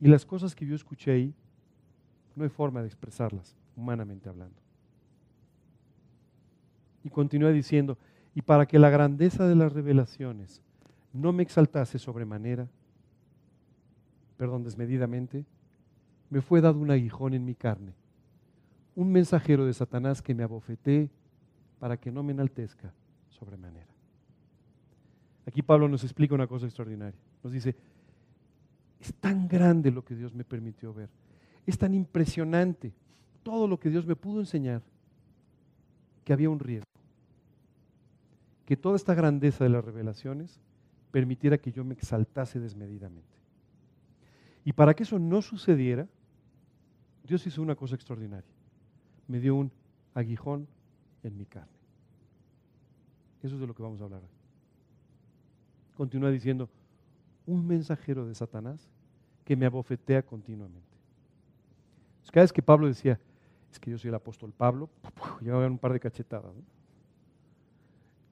Y las cosas que yo escuché ahí, no hay forma de expresarlas, humanamente hablando. Y continúa diciendo, y para que la grandeza de las revelaciones no me exaltase sobremanera, perdón, desmedidamente, me fue dado un aguijón en mi carne, un mensajero de Satanás que me abofeté para que no me enaltezca sobremanera. Aquí Pablo nos explica una cosa extraordinaria. Nos dice, es tan grande lo que Dios me permitió ver. Es tan impresionante todo lo que Dios me pudo enseñar que había un riesgo. Que toda esta grandeza de las revelaciones permitiera que yo me exaltase desmedidamente. Y para que eso no sucediera, Dios hizo una cosa extraordinaria. Me dio un aguijón en mi carne. Eso es de lo que vamos a hablar hoy. Continúa diciendo, un mensajero de Satanás que me abofetea continuamente. cada vez que Pablo decía, es que yo soy el apóstol Pablo, [LAUGHS] llevaban un par de cachetadas.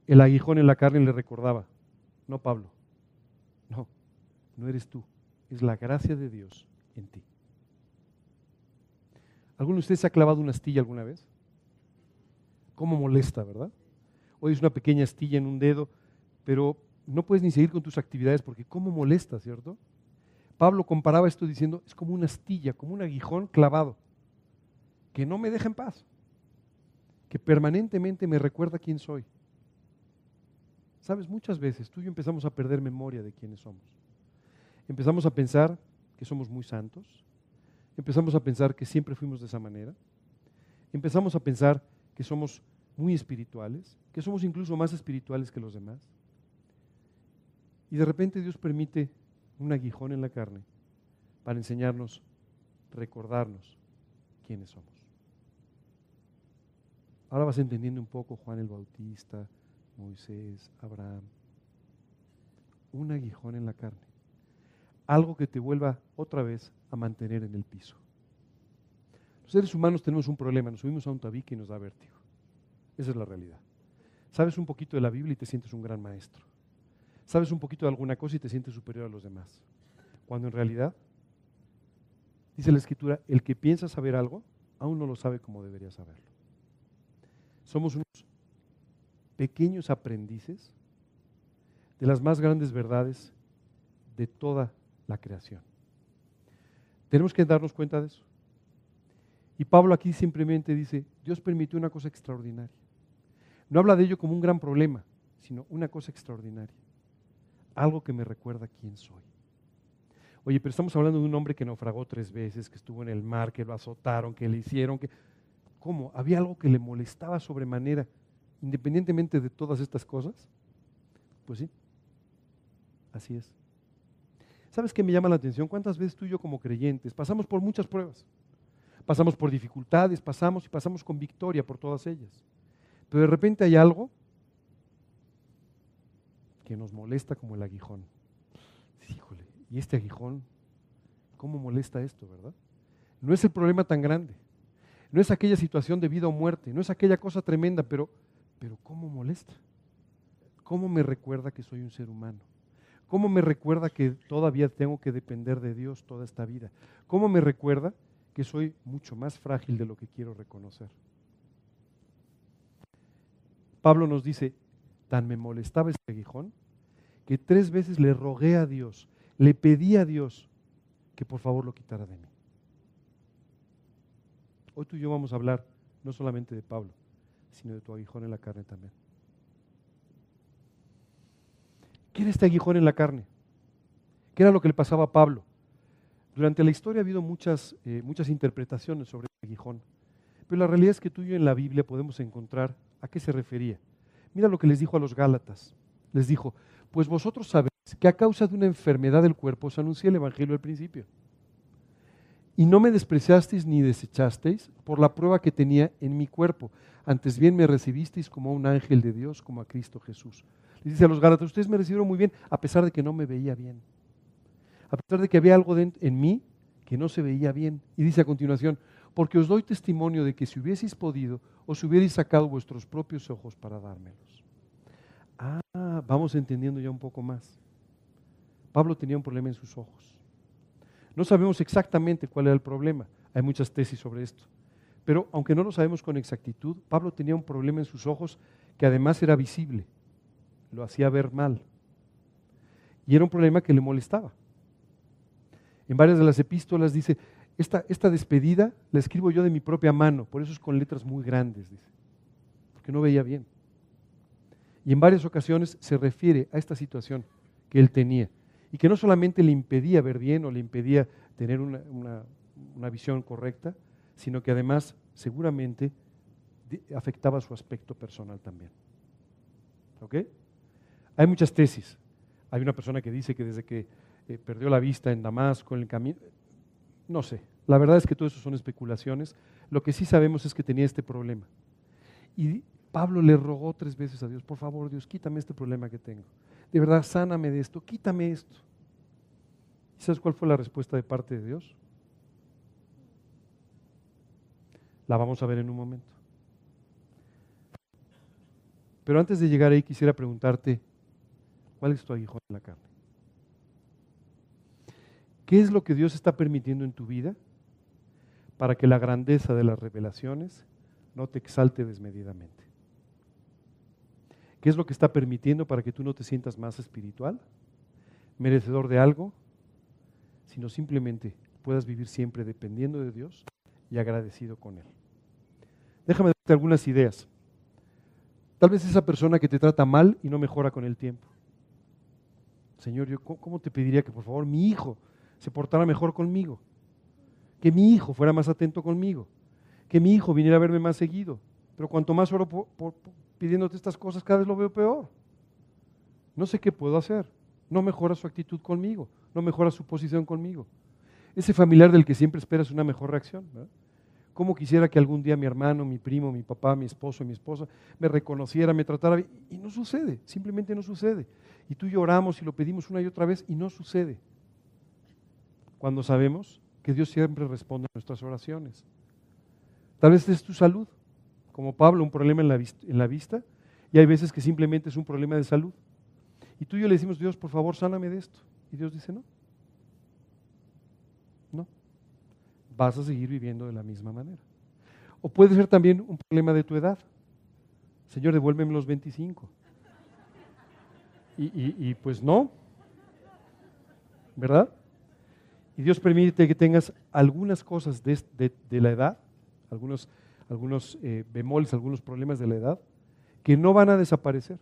El aguijón en la carne le recordaba, no Pablo, no, no eres tú, es la gracia de Dios en ti. ¿Alguno de ustedes se ha clavado una astilla alguna vez? ¿Cómo molesta, verdad? Hoy es una pequeña astilla en un dedo, pero no puedes ni seguir con tus actividades porque cómo molesta, ¿cierto? Pablo comparaba esto diciendo, es como una astilla, como un aguijón clavado, que no me deja en paz, que permanentemente me recuerda quién soy. Sabes, muchas veces tú y yo empezamos a perder memoria de quiénes somos. Empezamos a pensar que somos muy santos, empezamos a pensar que siempre fuimos de esa manera, empezamos a pensar que somos muy espirituales, que somos incluso más espirituales que los demás. Y de repente Dios permite un aguijón en la carne para enseñarnos, recordarnos quiénes somos. Ahora vas entendiendo un poco Juan el Bautista, Moisés, Abraham. Un aguijón en la carne. Algo que te vuelva otra vez a mantener en el piso. Los seres humanos tenemos un problema, nos subimos a un tabique y nos da vértigo. Esa es la realidad. Sabes un poquito de la Biblia y te sientes un gran maestro. Sabes un poquito de alguna cosa y te sientes superior a los demás. Cuando en realidad, dice la Escritura, el que piensa saber algo, aún no lo sabe como debería saberlo. Somos unos pequeños aprendices de las más grandes verdades de toda la creación. Tenemos que darnos cuenta de eso. Y Pablo aquí simplemente dice, Dios permitió una cosa extraordinaria. No habla de ello como un gran problema, sino una cosa extraordinaria. Algo que me recuerda quién soy. Oye, pero estamos hablando de un hombre que naufragó tres veces, que estuvo en el mar, que lo azotaron, que le hicieron, que... ¿Cómo? ¿Había algo que le molestaba sobremanera, independientemente de todas estas cosas? Pues sí, así es. ¿Sabes qué me llama la atención? ¿Cuántas veces tú y yo como creyentes pasamos por muchas pruebas? Pasamos por dificultades, pasamos y pasamos con victoria por todas ellas. Pero de repente hay algo que nos molesta como el aguijón. Híjole, ¿y este aguijón? ¿Cómo molesta esto, verdad? No es el problema tan grande. No es aquella situación de vida o muerte. No es aquella cosa tremenda, pero, pero ¿cómo molesta? ¿Cómo me recuerda que soy un ser humano? ¿Cómo me recuerda que todavía tengo que depender de Dios toda esta vida? ¿Cómo me recuerda que soy mucho más frágil de lo que quiero reconocer? Pablo nos dice, tan me molestaba este aguijón, que tres veces le rogué a Dios, le pedí a Dios que por favor lo quitara de mí. Hoy tú y yo vamos a hablar no solamente de Pablo, sino de tu aguijón en la carne también. ¿Qué era este aguijón en la carne? ¿Qué era lo que le pasaba a Pablo? Durante la historia ha habido muchas, eh, muchas interpretaciones sobre el aguijón, pero la realidad es que tú y yo en la Biblia podemos encontrar ¿A qué se refería? Mira lo que les dijo a los Gálatas. Les dijo, pues vosotros sabéis que a causa de una enfermedad del cuerpo os anuncié el Evangelio al principio. Y no me despreciasteis ni desechasteis por la prueba que tenía en mi cuerpo. Antes bien me recibisteis como a un ángel de Dios, como a Cristo Jesús. Les dice a los Gálatas, ustedes me recibieron muy bien a pesar de que no me veía bien. A pesar de que había algo en mí que no se veía bien. Y dice a continuación, porque os doy testimonio de que si hubieseis podido, os hubierais sacado vuestros propios ojos para dármelos. Ah, vamos entendiendo ya un poco más. Pablo tenía un problema en sus ojos. No sabemos exactamente cuál era el problema. Hay muchas tesis sobre esto. Pero aunque no lo sabemos con exactitud, Pablo tenía un problema en sus ojos que además era visible. Lo hacía ver mal. Y era un problema que le molestaba. En varias de las epístolas dice, esta, despedida la escribo yo de mi propia mano, por eso es con letras muy grandes, dice, porque no veía bien. Y en varias ocasiones se refiere a esta situación que él tenía y que no solamente le impedía ver bien o le impedía tener una, visión correcta, sino que además seguramente afectaba su aspecto personal también. ¿Ok? Hay muchas tesis. Hay una persona que dice que desde que eh, perdió la vista en Damasco, en el camino, no sé. La verdad es que todo eso son especulaciones. Lo que sí sabemos es que tenía este problema. Y Pablo le rogó tres veces a Dios, por favor Dios, quítame este problema que tengo. De verdad, sáname de esto, quítame esto. ¿Y sabes cuál fue la respuesta de parte de Dios? La vamos a ver en un momento. Pero antes de llegar ahí quisiera preguntarte, ¿cuál es tu aguijón en la carne? ¿Qué es lo que Dios está permitiendo en tu vida para que la grandeza de las revelaciones no te exalte desmedidamente? ¿Qué es lo que está permitiendo para que tú no te sientas más espiritual, merecedor de algo, sino simplemente puedas vivir siempre dependiendo de Dios y agradecido con Él? Déjame darte algunas ideas. Tal vez esa persona que te trata mal y no mejora con el tiempo. Señor, yo cómo te pediría que por favor mi hijo se portara mejor conmigo, que mi hijo fuera más atento conmigo, que mi hijo viniera a verme más seguido. Pero cuanto más oro pidiéndote estas cosas, cada vez lo veo peor. No sé qué puedo hacer. No mejora su actitud conmigo, no mejora su posición conmigo. Ese familiar del que siempre esperas una mejor reacción. ¿Cómo quisiera que algún día mi hermano, mi primo, mi papá, mi esposo, mi esposa me reconociera, me tratara Y no sucede, simplemente no sucede. Y tú lloramos y lo pedimos una y otra vez y no sucede. Cuando sabemos que Dios siempre responde a nuestras oraciones. Tal vez es tu salud como Pablo, un problema en la, vista, y hay veces que simplemente es un problema de salud. Y tú y yo le decimos, Dios, por favor, sáname de esto. Y Dios dice, no. No. Vas a seguir viviendo de la misma manera. O puede ser también un problema de tu edad. Señor, devuélveme los 25. Y, pues no. ¿Verdad? Y Dios permite que tengas algunas cosas de, de la edad, algunos algunos eh, bemoles, algunos problemas de la edad, que no van a desaparecer.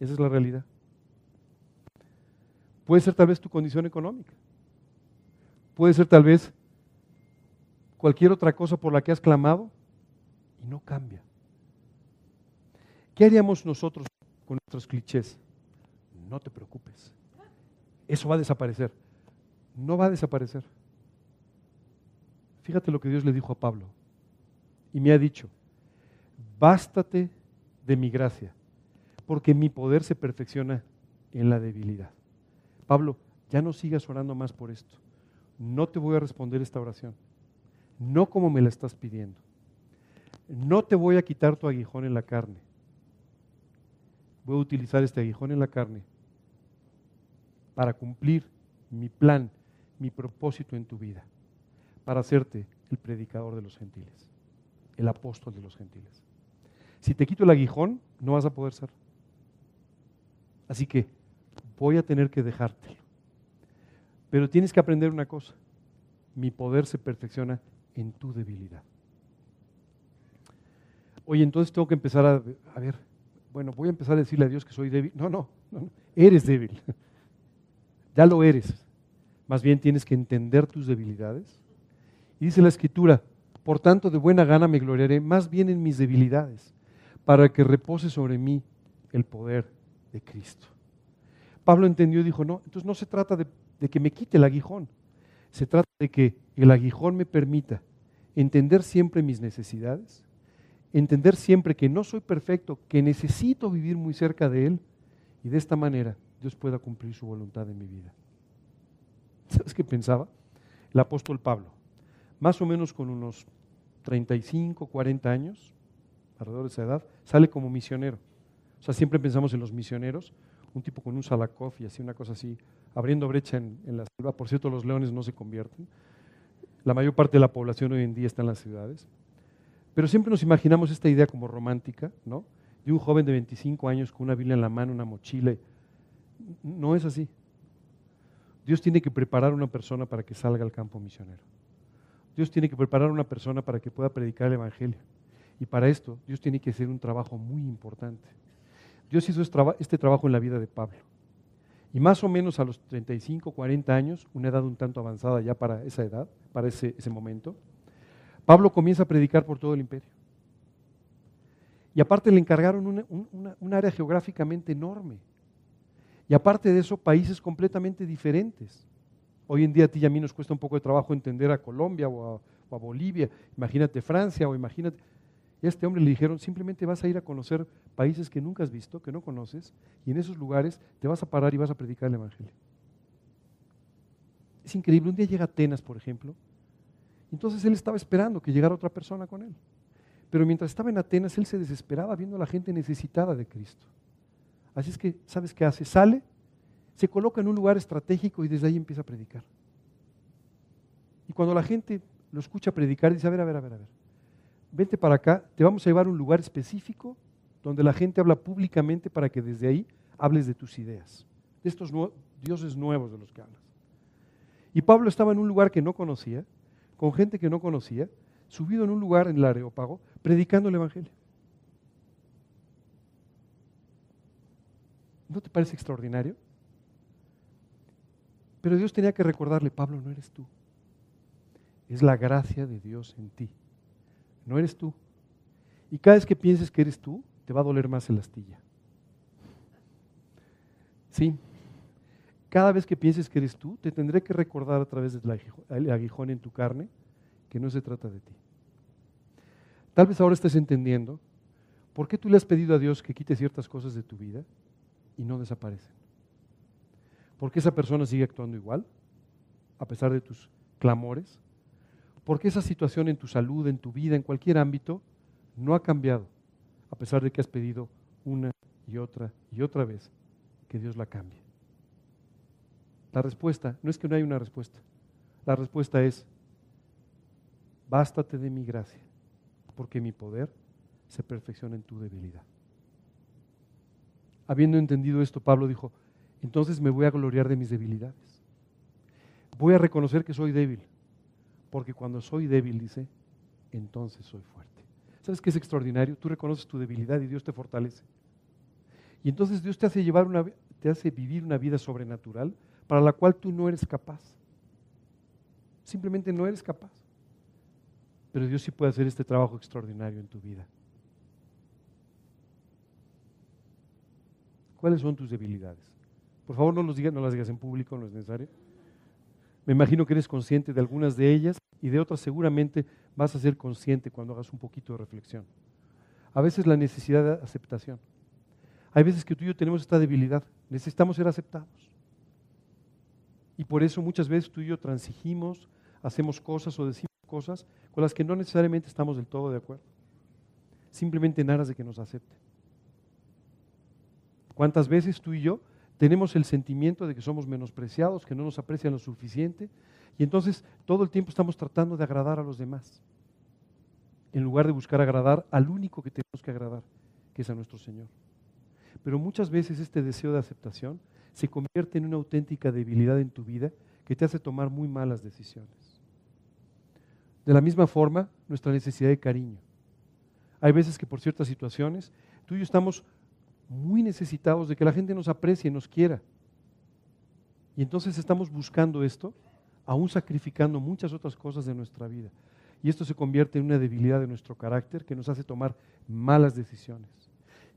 Esa es la realidad. Puede ser tal vez tu condición económica. Puede ser tal vez cualquier otra cosa por la que has clamado y no cambia. ¿Qué haríamos nosotros con nuestros clichés? No te preocupes. Eso va a desaparecer. No va a desaparecer. Fíjate lo que Dios le dijo a Pablo. Y me ha dicho, bástate de mi gracia, porque mi poder se perfecciona en la debilidad. Pablo, ya no sigas orando más por esto. No te voy a responder esta oración. No como me la estás pidiendo. No te voy a quitar tu aguijón en la carne. Voy a utilizar este aguijón en la carne para cumplir mi plan, mi propósito en tu vida para hacerte el predicador de los gentiles, el apóstol de los gentiles. Si te quito el aguijón, no vas a poder ser. Así que voy a tener que dejártelo. Pero tienes que aprender una cosa. Mi poder se perfecciona en tu debilidad. Oye, entonces tengo que empezar a, a ver, bueno, voy a empezar a decirle a Dios que soy débil. No, no, no, eres débil. Ya lo eres. Más bien tienes que entender tus debilidades y dice la escritura, por tanto de buena gana me gloriaré más bien en mis debilidades, para que repose sobre mí el poder de Cristo. Pablo entendió y dijo, no, entonces no se trata de, que me quite el aguijón, se trata de que el aguijón me permita entender siempre mis necesidades, entender siempre que no soy perfecto, que necesito vivir muy cerca de Él y de esta manera Dios pueda cumplir su voluntad en mi vida. ¿Sabes qué pensaba? El apóstol Pablo más o menos con unos 35, 40 años, alrededor de esa edad, sale como misionero. O sea, siempre pensamos en los misioneros, un tipo con un salakov y así, una cosa así, abriendo brecha en, la selva. Por cierto, los leones no se convierten. La mayor parte de la población hoy en día está en las ciudades. Pero siempre nos imaginamos esta idea como romántica, ¿no? De un joven de 25 años con una Biblia en la mano, una mochila. No es así. Dios tiene que preparar a una persona para que salga al campo misionero. Dios tiene que preparar a una persona para que pueda predicar el Evangelio. Y para esto, Dios tiene que hacer un trabajo muy importante. Dios hizo este trabajo en la vida de Pablo. Y más o menos a los 35, 40 años, una edad un tanto avanzada ya para esa edad, para ese, momento, Pablo comienza a predicar por todo el imperio. Y aparte le encargaron un área geográficamente enorme. Y aparte de eso, países completamente diferentes. Hoy en día a ti y a mí nos cuesta un poco de trabajo entender a Colombia o a, Bolivia. Imagínate Francia o imagínate... Y a este hombre le dijeron, simplemente vas a ir a conocer países que nunca has visto, que no conoces, y en esos lugares te vas a parar y vas a predicar el Evangelio. Es increíble. Un día llega a Atenas, por ejemplo, entonces él estaba esperando que llegara otra persona con él. Pero mientras estaba en Atenas, él se desesperaba viendo a la gente necesitada de Cristo. Así es que, ¿sabes qué hace? Sale, se coloca en un lugar estratégico y desde ahí empieza a predicar. Y cuando la gente lo escucha predicar, dice, a ver, a ver, a ver, a ver, vente para acá, te vamos a llevar a un lugar específico donde la gente habla públicamente para que desde ahí hables de tus ideas, de estos dioses nuevos de los que hablas. Y Pablo estaba en un lugar que no conocía, con gente que no conocía, subido en un lugar en el Areópago, predicando el Evangelio. ¿No te parece extraordinario? Pero Dios tenía que recordarle, Pablo, no eres tú. Es la gracia de Dios en ti. No eres tú. Y cada vez que pienses que eres tú, te va a doler más el astilla. Sí. Cada vez que pienses que eres tú, te tendré que recordar a través del aguijón en tu carne que no se trata de ti. Tal vez ahora estés entendiendo por qué tú le has pedido a Dios que quite ciertas cosas de tu vida y no desaparecen. ¿Por qué esa persona sigue actuando igual, a pesar de tus clamores? ¿Por qué esa situación en tu salud, en tu vida, en cualquier ámbito, no ha cambiado, a pesar de que has pedido una y otra y otra vez que Dios la cambie? La respuesta, no es que no haya una respuesta, la respuesta es, bástate de mi gracia, porque mi poder se perfecciona en tu debilidad. Habiendo entendido esto, Pablo dijo, entonces me voy a gloriar de mis debilidades. Voy a reconocer que soy débil, porque cuando soy débil, dice, entonces soy fuerte. ¿Sabes qué es extraordinario? Tú reconoces tu debilidad y Dios te fortalece. Y entonces Dios te hace, llevar una, te hace vivir una vida sobrenatural para la cual tú no eres capaz. Simplemente no eres capaz. Pero Dios sí puede hacer este trabajo extraordinario en tu vida. ¿Cuáles son tus debilidades? Por favor, no, los digas, no las digas en público, no es necesario. Me imagino que eres consciente de algunas de ellas y de otras seguramente vas a ser consciente cuando hagas un poquito de reflexión. A veces la necesidad de aceptación. Hay veces que tú y yo tenemos esta debilidad, necesitamos ser aceptados. Y por eso muchas veces tú y yo transigimos, hacemos cosas o decimos cosas con las que no necesariamente estamos del todo de acuerdo. Simplemente en aras de que nos acepten. ¿Cuántas veces tú y yo tenemos el sentimiento de que somos menospreciados, que no nos aprecian lo suficiente, y entonces todo el tiempo estamos tratando de agradar a los demás, en lugar de buscar agradar al único que tenemos que agradar, que es a nuestro Señor. Pero muchas veces este deseo de aceptación se convierte en una auténtica debilidad en tu vida que te hace tomar muy malas decisiones. De la misma forma, nuestra necesidad de cariño. Hay veces que por ciertas situaciones tú y yo estamos muy necesitados de que la gente nos aprecie, nos quiera. Y entonces estamos buscando esto, aún sacrificando muchas otras cosas de nuestra vida. Y esto se convierte en una debilidad de nuestro carácter que nos hace tomar malas decisiones.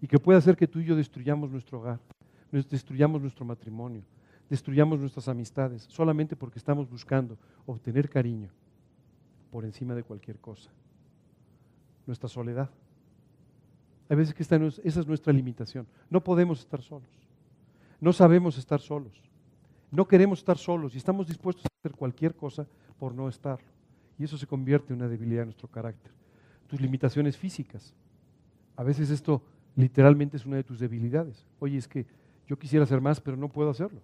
Y que puede hacer que tú y yo destruyamos nuestro hogar, destruyamos nuestro matrimonio, destruyamos nuestras amistades, solamente porque estamos buscando obtener cariño por encima de cualquier cosa. Nuestra soledad. Hay veces que esa es nuestra limitación. No podemos estar solos. No sabemos estar solos. No queremos estar solos y estamos dispuestos a hacer cualquier cosa por no estarlo. Y eso se convierte en una debilidad de nuestro carácter. Tus limitaciones físicas. A veces esto literalmente es una de tus debilidades. Oye, es que yo quisiera hacer más, pero no puedo hacerlo.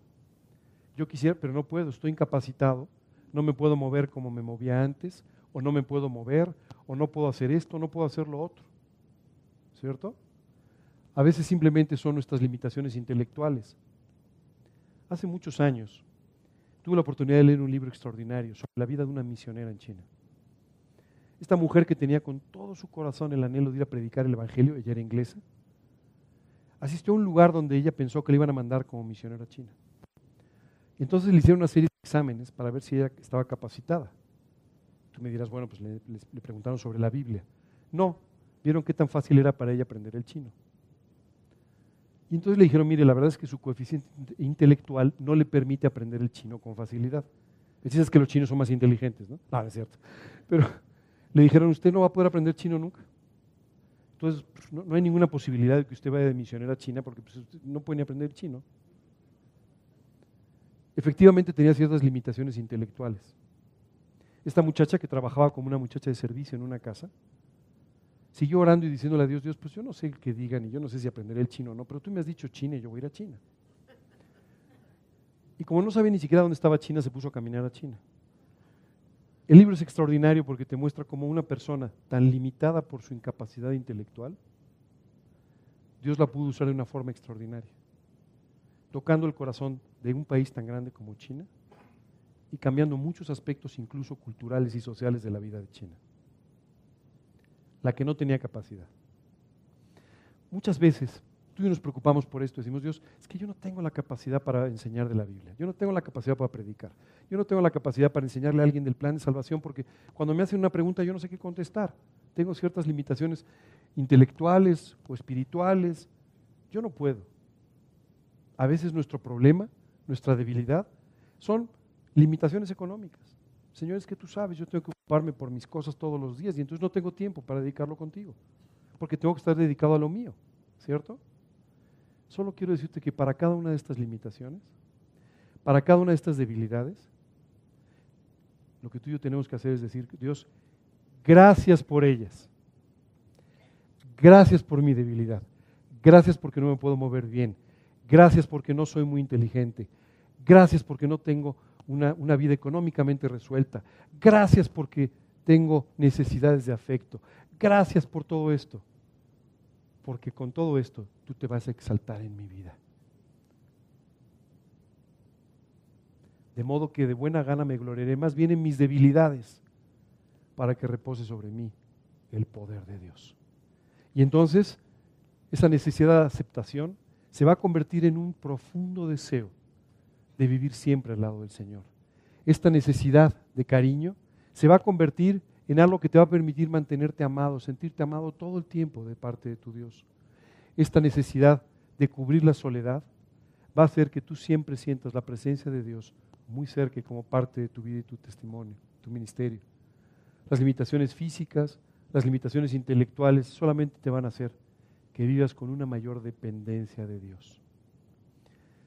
Yo quisiera, pero no puedo. Estoy incapacitado. No me puedo mover como me movía antes. O no me puedo mover. O no puedo hacer esto. No puedo hacer lo otro. ¿Cierto? A veces simplemente son nuestras limitaciones intelectuales. Hace muchos años tuve la oportunidad de leer un libro extraordinario sobre la vida de una misionera en China. esta mujer que tenía con todo su corazón el anhelo de ir a predicar el Evangelio, ella era inglesa, asistió a un lugar donde ella pensó que le iban a mandar como misionera a China. Entonces le hicieron una serie de exámenes para ver si ella estaba capacitada. Tú me dirás, bueno, pues le, le preguntaron sobre la Biblia. No, vieron qué tan fácil era para ella aprender el chino. Y entonces le dijeron, mire, la verdad es que su coeficiente intelectual no le permite aprender el chino con facilidad. Dices que los chinos son más inteligentes, ¿no? No, es cierto. Pero le dijeron, usted no va a poder aprender chino nunca. Entonces, pues, no, hay ninguna posibilidad de que usted vaya de misionera a China porque pues, no puede ni aprender chino. Efectivamente tenía ciertas limitaciones intelectuales. Esta muchacha que trabajaba como una muchacha de servicio en una casa, siguió orando y diciéndole a Dios, Dios, pues yo no sé que digan y yo no sé si aprenderé el chino o no, pero tú me has dicho China y yo voy a ir a China. Y como no sabía ni siquiera dónde estaba China, se puso a caminar a China. El libro es extraordinario porque te muestra cómo una persona tan limitada por su incapacidad intelectual, Dios la pudo usar de una forma extraordinaria, tocando el corazón de un país tan grande como China y cambiando muchos aspectos, incluso culturales y sociales, de la vida de China la que no tenía capacidad. Muchas veces tú y nos preocupamos por esto, decimos, Dios, es que yo no tengo la capacidad para enseñar de la Biblia, yo no tengo la capacidad para predicar, yo no tengo la capacidad para enseñarle a alguien del plan de salvación, porque cuando me hacen una pregunta yo no sé qué contestar, tengo ciertas limitaciones intelectuales o espirituales, yo no puedo. A veces nuestro problema, nuestra debilidad, son limitaciones económicas. Señor, es que tú sabes, yo tengo que ocuparme por mis cosas todos los días y entonces no tengo tiempo para dedicarlo contigo, porque tengo que estar dedicado a lo mío, ¿cierto? Solo quiero decirte que para cada una de estas limitaciones, para cada una de estas debilidades, lo que tú y yo tenemos que hacer es decir, Dios, gracias por ellas, gracias por mi debilidad, gracias porque no me puedo mover bien, gracias porque no soy muy inteligente, gracias porque no tengo una, vida económicamente resuelta. Gracias porque tengo necesidades de afecto. Gracias por todo esto. Porque con todo esto tú te vas a exaltar en mi vida. De modo que de buena gana me gloriaré más bien en mis debilidades para que repose sobre mí el poder de Dios. Y entonces esa necesidad de aceptación se va a convertir en un profundo deseo de vivir siempre al lado del Señor. Esta necesidad de cariño se va a convertir en algo que te va a permitir mantenerte amado, sentirte amado todo el tiempo de parte de tu Dios. Esta necesidad de cubrir la soledad va a hacer que tú siempre sientas la presencia de Dios muy cerca como parte de tu vida y tu testimonio, tu ministerio. Las limitaciones físicas, las limitaciones intelectuales solamente te van a hacer que vivas con una mayor dependencia de Dios.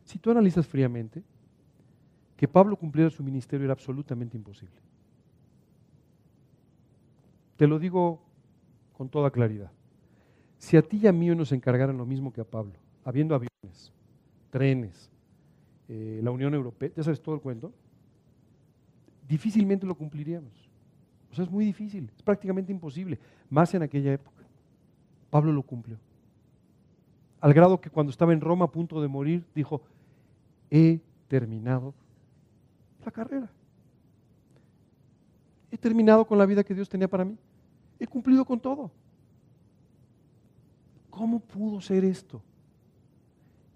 Si tú analizas fríamente, que Pablo cumpliera su ministerio era absolutamente imposible. Te lo digo con toda claridad. Si a ti y a mí nos encargaran lo mismo que a Pablo, habiendo aviones, trenes, eh, la Unión Europea, ya sabes todo el cuento, difícilmente lo cumpliríamos. O sea, es muy difícil, es prácticamente imposible, más en aquella época. Pablo lo cumplió. Al grado que cuando estaba en Roma a punto de morir, dijo, he terminado carrera. He terminado con la vida que Dios tenía para mí. He cumplido con todo. ¿Cómo pudo ser esto?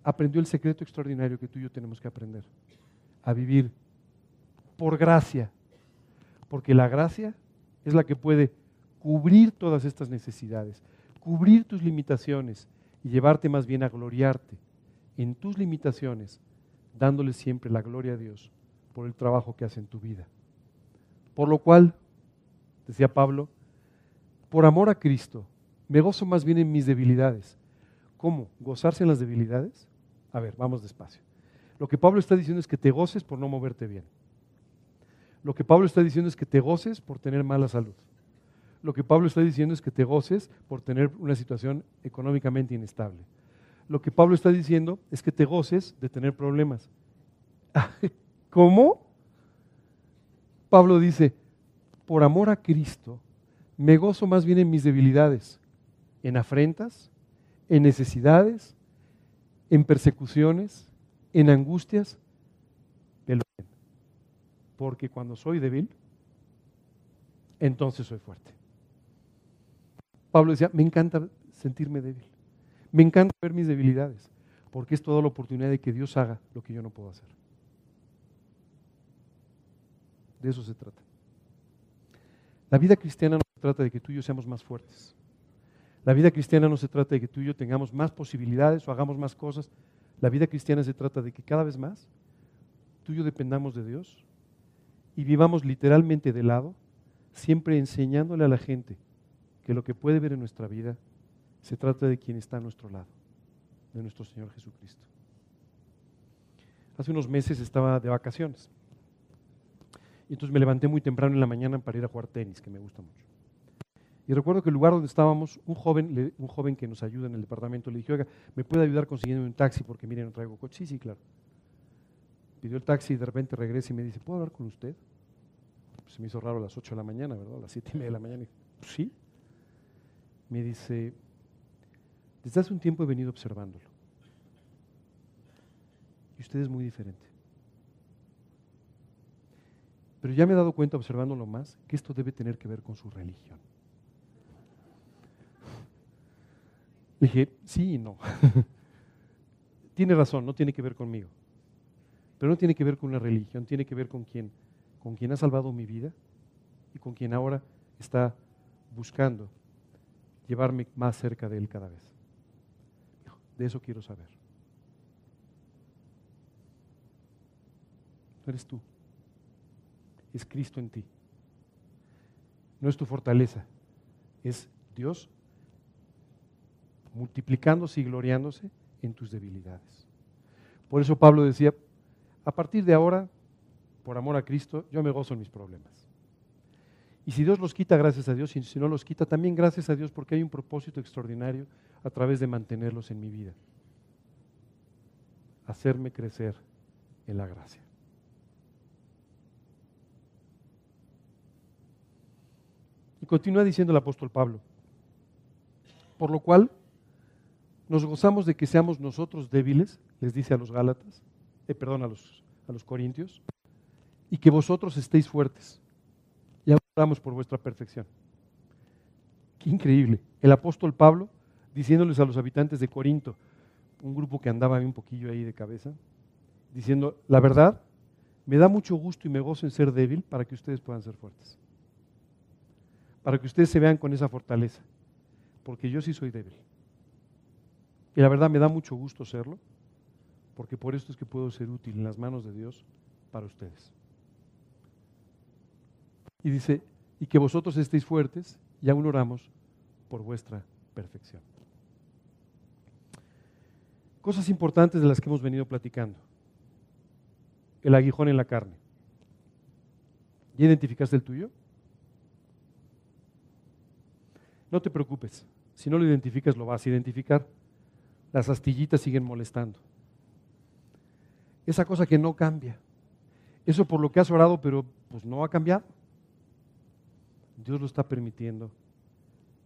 Aprendió el secreto extraordinario que tú y yo tenemos que aprender. A vivir por gracia. Porque la gracia es la que puede cubrir todas estas necesidades, cubrir tus limitaciones y llevarte más bien a gloriarte en tus limitaciones, dándole siempre la gloria a Dios por el trabajo que hace en tu vida. Por lo cual, decía Pablo, por amor a Cristo, me gozo más bien en mis debilidades. ¿Cómo? ¿Gozarse en las debilidades? A ver, vamos despacio. Lo que Pablo está diciendo es que te goces por no moverte bien. Lo que Pablo está diciendo es que te goces por tener mala salud. Lo que Pablo está diciendo es que te goces por tener una situación económicamente inestable. Lo que Pablo está diciendo es que te goces de tener problemas. [LAUGHS] ¿Cómo? Pablo dice, por amor a Cristo, me gozo más bien en mis debilidades, en afrentas, en necesidades, en persecuciones, en angustias, porque cuando soy débil, entonces soy fuerte. Pablo decía, me encanta sentirme débil. Me encanta ver mis debilidades, porque es toda la oportunidad de que Dios haga lo que yo no puedo hacer. De eso se trata. La vida cristiana no se trata de que tú y yo seamos más fuertes. La vida cristiana no se trata de que tú y yo tengamos más posibilidades o hagamos más cosas. La vida cristiana se trata de que cada vez más tú y yo dependamos de Dios y vivamos literalmente de lado, siempre enseñándole a la gente que lo que puede ver en nuestra vida se trata de quien está a nuestro lado, de nuestro Señor Jesucristo. Hace unos meses estaba de vacaciones. Y entonces me levanté muy temprano en la mañana para ir a jugar tenis, que me gusta mucho. Y recuerdo que el lugar donde estábamos, un joven, un joven que nos ayuda en el departamento, le dije, oiga, ¿me puede ayudar consiguiendo un taxi? Porque miren, no traigo coche. Sí, sí, claro. Pidió el taxi y de repente regresa y me dice, ¿puedo hablar con usted? Pues se me hizo raro a las 8 de la mañana, ¿verdad? A las 7 y media de la mañana. Y pues sí. Me dice, desde hace un tiempo he venido observándolo. Y usted es muy diferente. Pero ya me he dado cuenta, observándolo más, que esto debe tener que ver con su religión. Le dije, sí y no. [LAUGHS] tiene razón, no tiene que ver conmigo. Pero no tiene que ver con la religión, tiene que ver con quien, con quien ha salvado mi vida y con quien ahora está buscando llevarme más cerca de Él cada vez. De eso quiero saber. Eres tú es Cristo en ti. No es tu fortaleza, es Dios multiplicándose y gloriándose en tus debilidades. Por eso Pablo decía, a partir de ahora, por amor a Cristo, yo me gozo en mis problemas. Y si Dios los quita, gracias a Dios, y si no los quita, también gracias a Dios porque hay un propósito extraordinario a través de mantenerlos en mi vida. Hacerme crecer en la gracia. Continúa diciendo el apóstol Pablo, por lo cual nos gozamos de que seamos nosotros débiles, les dice a los Gálatas, eh, perdón, a los, a los Corintios, y que vosotros estéis fuertes. Y oramos por vuestra perfección. Qué increíble. El apóstol Pablo diciéndoles a los habitantes de Corinto, un grupo que andaba un poquillo ahí de cabeza, diciendo, la verdad, me da mucho gusto y me gozo en ser débil para que ustedes puedan ser fuertes para que ustedes se vean con esa fortaleza, porque yo sí soy débil. Y la verdad me da mucho gusto serlo, porque por esto es que puedo ser útil en las manos de Dios para ustedes. Y dice, y que vosotros estéis fuertes y aún oramos por vuestra perfección. Cosas importantes de las que hemos venido platicando. El aguijón en la carne. ¿Ya identificaste el tuyo? No te preocupes, si no lo identificas lo vas a identificar. Las astillitas siguen molestando. Esa cosa que no cambia. Eso por lo que has orado, pero pues no ha cambiado. Dios lo está permitiendo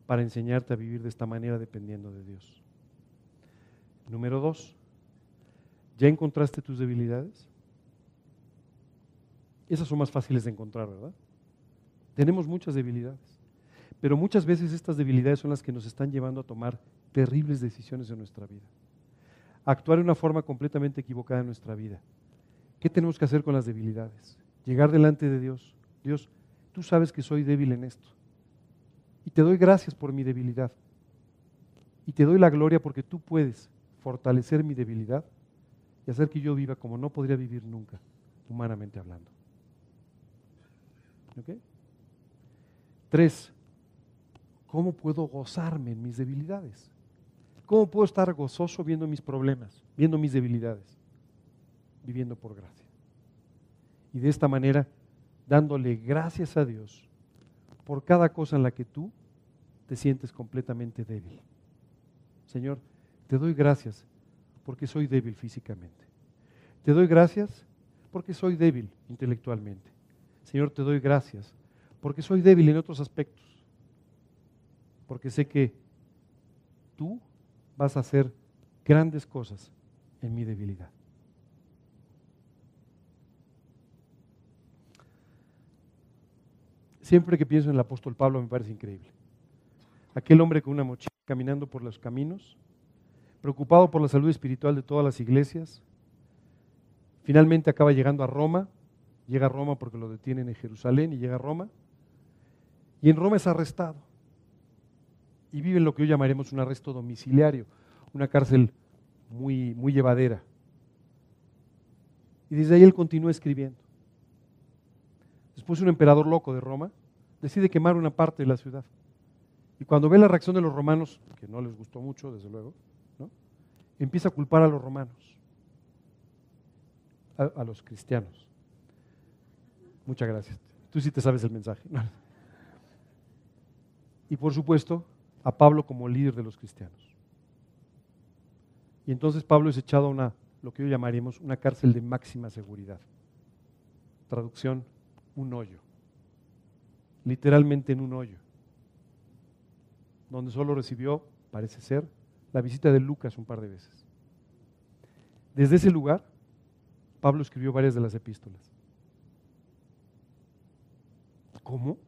para enseñarte a vivir de esta manera dependiendo de Dios. Número dos, ¿ya encontraste tus debilidades? Esas son más fáciles de encontrar, ¿verdad? Tenemos muchas debilidades. Pero muchas veces estas debilidades son las que nos están llevando a tomar terribles decisiones en nuestra vida. A actuar de una forma completamente equivocada en nuestra vida. ¿Qué tenemos que hacer con las debilidades? Llegar delante de Dios. Dios, tú sabes que soy débil en esto. Y te doy gracias por mi debilidad. Y te doy la gloria porque tú puedes fortalecer mi debilidad y hacer que yo viva como no podría vivir nunca, humanamente hablando. ¿Ok? Tres, ¿Cómo puedo gozarme en mis debilidades? ¿Cómo puedo estar gozoso viendo mis problemas, viendo mis debilidades? Viviendo por gracia. Y de esta manera, dándole gracias a Dios por cada cosa en la que tú te sientes completamente débil. Señor, te doy gracias porque soy débil físicamente. Te doy gracias porque soy débil intelectualmente. Señor, te doy gracias porque soy débil en otros aspectos porque sé que tú vas a hacer grandes cosas en mi debilidad. Siempre que pienso en el apóstol Pablo me parece increíble. aquel hombre con una mochila caminando por los caminos, preocupado por la salud espiritual de todas las iglesias, finalmente acaba llegando a Roma, llega a Roma porque lo detienen en Jerusalén y llega a Roma, y en Roma es arrestado y vive en lo que hoy llamaremos un arresto domiciliario, una cárcel muy, muy llevadera. Y desde ahí él continúa escribiendo. Después un emperador loco de Roma decide quemar una parte de la ciudad. Y cuando ve la reacción de los romanos, que no les gustó mucho, desde luego, empieza a culpar a los romanos, a, los cristianos. Muchas gracias. Tú sí te sabes el mensaje. Y por supuesto, a Pablo como líder de los cristianos. Y entonces Pablo es echado a una, lo que hoy llamaríamos una cárcel de máxima seguridad. Traducción, un hoyo. Literalmente en un hoyo. Donde solo recibió, parece ser, la visita de Lucas un par de veces. Desde ese lugar, Pablo escribió varias de las epístolas. ¿Cómo?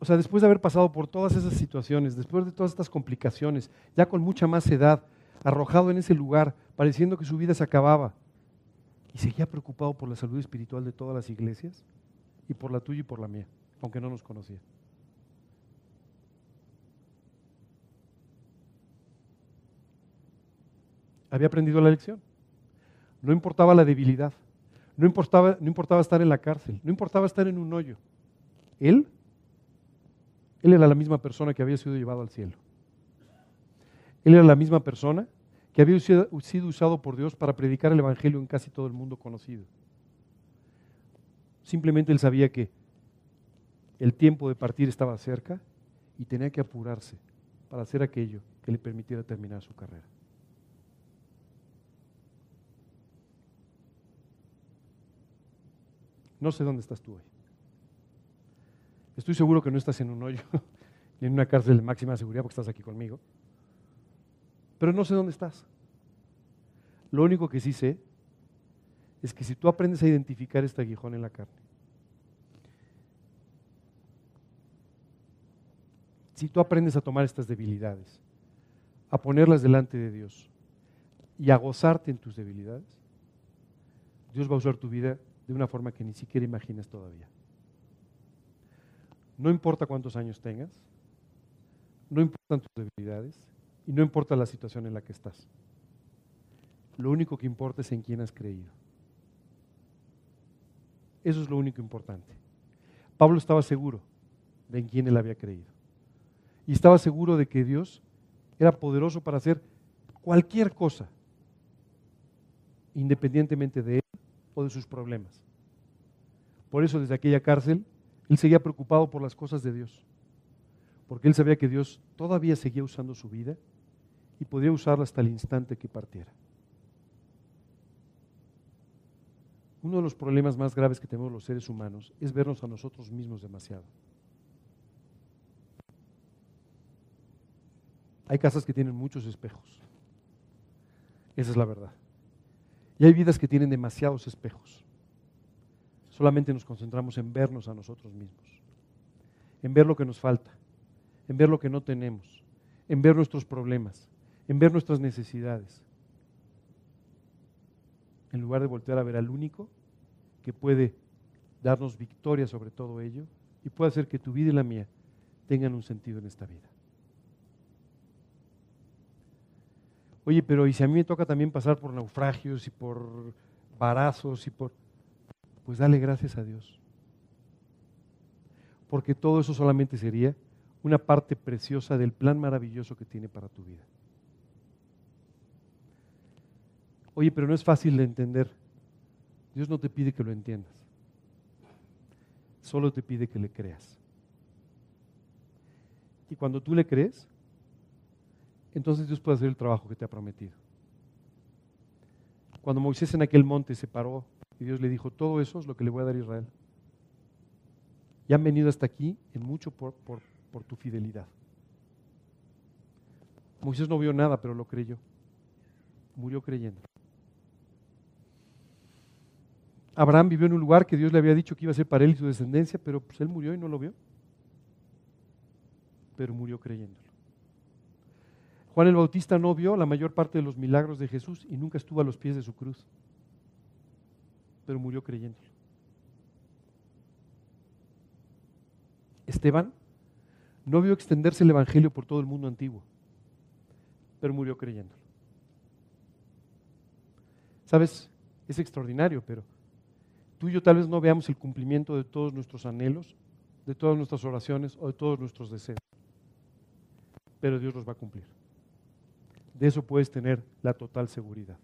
O sea, después de haber pasado por todas esas situaciones, después de todas estas complicaciones, ya con mucha más edad, arrojado en ese lugar, pareciendo que su vida se acababa, y seguía preocupado por la salud espiritual de todas las iglesias, y por la tuya y por la mía, aunque no nos conocía. Había aprendido la lección. No importaba la debilidad, no importaba, no importaba estar en la cárcel, no importaba estar en un hoyo. Él él era la misma persona que había sido llevado al cielo. Él era la misma persona que había sido usado por Dios para predicar el Evangelio en casi todo el mundo conocido. Simplemente él sabía que el tiempo de partir estaba cerca y tenía que apurarse para hacer aquello que le permitiera terminar su carrera. No sé dónde estás tú hoy. Estoy seguro que no estás en un hoyo [LAUGHS] ni en una cárcel de máxima seguridad porque estás aquí conmigo. Pero no sé dónde estás. Lo único que sí sé es que si tú aprendes a identificar este aguijón en la carne, si tú aprendes a tomar estas debilidades, a ponerlas delante de Dios y a gozarte en tus debilidades, Dios va a usar tu vida de una forma que ni siquiera imaginas todavía. No importa cuántos años tengas, no importan tus debilidades y no importa la situación en la que estás. Lo único que importa es en quién has creído. Eso es lo único importante. Pablo estaba seguro de en quién él había creído. Y estaba seguro de que Dios era poderoso para hacer cualquier cosa, independientemente de él o de sus problemas. Por eso desde aquella cárcel él seguía preocupado por las cosas de Dios, porque él sabía que Dios todavía seguía usando su vida y podía usarla hasta el instante que partiera. Uno de los problemas más graves que tenemos los seres humanos es vernos a nosotros mismos demasiado. Hay casas que tienen muchos espejos. Esa es la verdad. Y hay vidas que tienen demasiados espejos solamente nos concentramos en vernos a nosotros mismos, en ver lo que nos falta, en ver lo que no tenemos, en ver nuestros problemas, en ver nuestras necesidades, en lugar de voltear a ver al único que puede darnos victoria sobre todo ello y puede hacer que tu vida y la mía tengan un sentido en esta vida. Oye, pero ¿y si a mí me toca también pasar por naufragios y por barazos y por pues dale gracias a Dios. Porque todo eso solamente sería una parte preciosa del plan maravilloso que tiene para tu vida. Oye, pero no es fácil de entender. Dios no te pide que lo entiendas. Solo te pide que le creas. Y cuando tú le crees, entonces Dios puede hacer el trabajo que te ha prometido. Cuando Moisés en aquel monte se paró y Dios le dijo, todo eso es lo que le voy a dar a Israel. Y han venido hasta aquí en mucho por, tu fidelidad. Moisés no vio nada, pero lo creyó. Murió creyendo. Abraham vivió en un lugar que Dios le había dicho que iba a ser para él y su descendencia, pero pues él murió y no lo vio. pero murió creyéndolo. Juan el Bautista no vio la mayor parte de los milagros de Jesús y nunca estuvo a los pies de su cruz, pero murió creyéndolo. Esteban no vio extenderse el Evangelio por todo el mundo antiguo, pero murió creyéndolo. ¿Sabes? Es extraordinario, pero tú y yo tal vez no veamos el cumplimiento de todos nuestros anhelos, de todas nuestras oraciones o de todos nuestros deseos, pero Dios los va a cumplir. De eso puedes tener la total seguridad.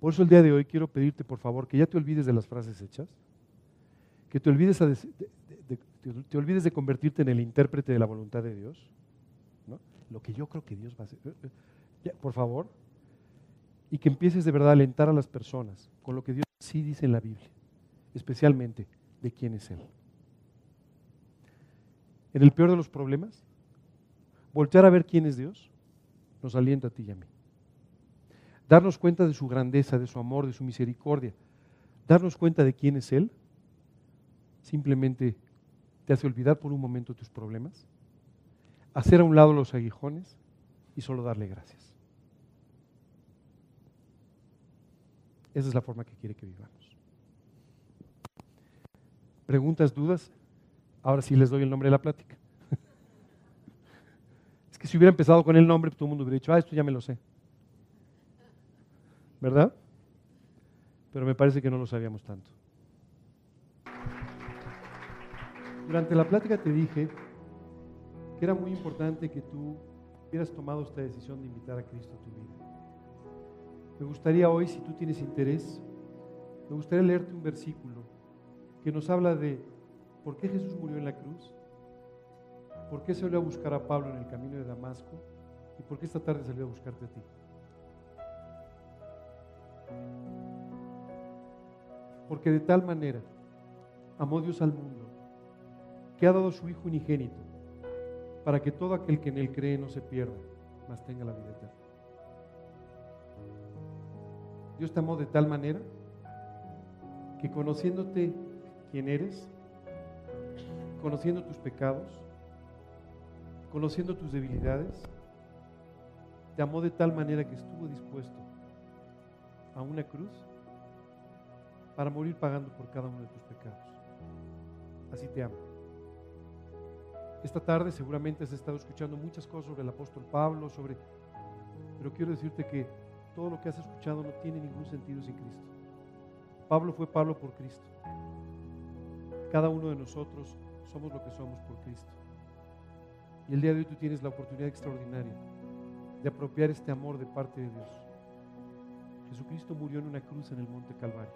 Por eso el día de hoy quiero pedirte, por favor, que ya te olvides de las frases hechas, que te olvides, de, olvides de convertirte en el intérprete de la voluntad de Dios, lo que yo creo que Dios va a hacer. por favor, y que empieces de verdad a alentar a las personas con lo que Dios sí dice en la Biblia, especialmente de quién es Él. En el peor de los problemas, voltear a ver quién es Dios nos alienta a ti y a mí. Darnos cuenta de su grandeza, de su amor, de su misericordia. Darnos cuenta de quién es Él, simplemente te hace olvidar por un momento tus problemas, hacer a un lado los aguijones y solo darle gracias. Esa es la forma que quiere que vivamos. ¿Preguntas, dudas? Ahora sí les doy el nombre de la plática. [LAUGHS] es que si hubiera empezado con el nombre, todo el mundo hubiera dicho, ah, esto ya me lo sé. ¿Verdad? Pero me parece que no lo sabíamos tanto. Durante la plática te dije que era muy importante que tú hubieras tomado esta decisión de invitar a Cristo a tu vida. Me gustaría hoy, si tú tienes interés, me gustaría leerte un versículo que nos habla de por qué Jesús murió en la cruz, por qué salió a buscar a Pablo en el camino de Damasco y por qué esta tarde salió a buscarte a ti. Porque de tal manera amó Dios al mundo que ha dado su Hijo unigénito para que todo aquel que en Él cree no se pierda, mas tenga la vida eterna. Dios te amó de tal manera que conociéndote quién eres, conociendo tus pecados, conociendo tus debilidades, te amó de tal manera que estuvo dispuesto a una cruz para morir pagando por cada uno de tus pecados. Así te amo. Esta tarde seguramente has estado escuchando muchas cosas sobre el apóstol Pablo, sobre pero quiero decirte que todo lo que has escuchado no tiene ningún sentido sin Cristo. Pablo fue Pablo por Cristo. Cada uno de nosotros somos lo que somos por Cristo. Y el día de hoy tú tienes la oportunidad extraordinaria de apropiar este amor de parte de Dios. Jesucristo murió en una cruz en el monte Calvario,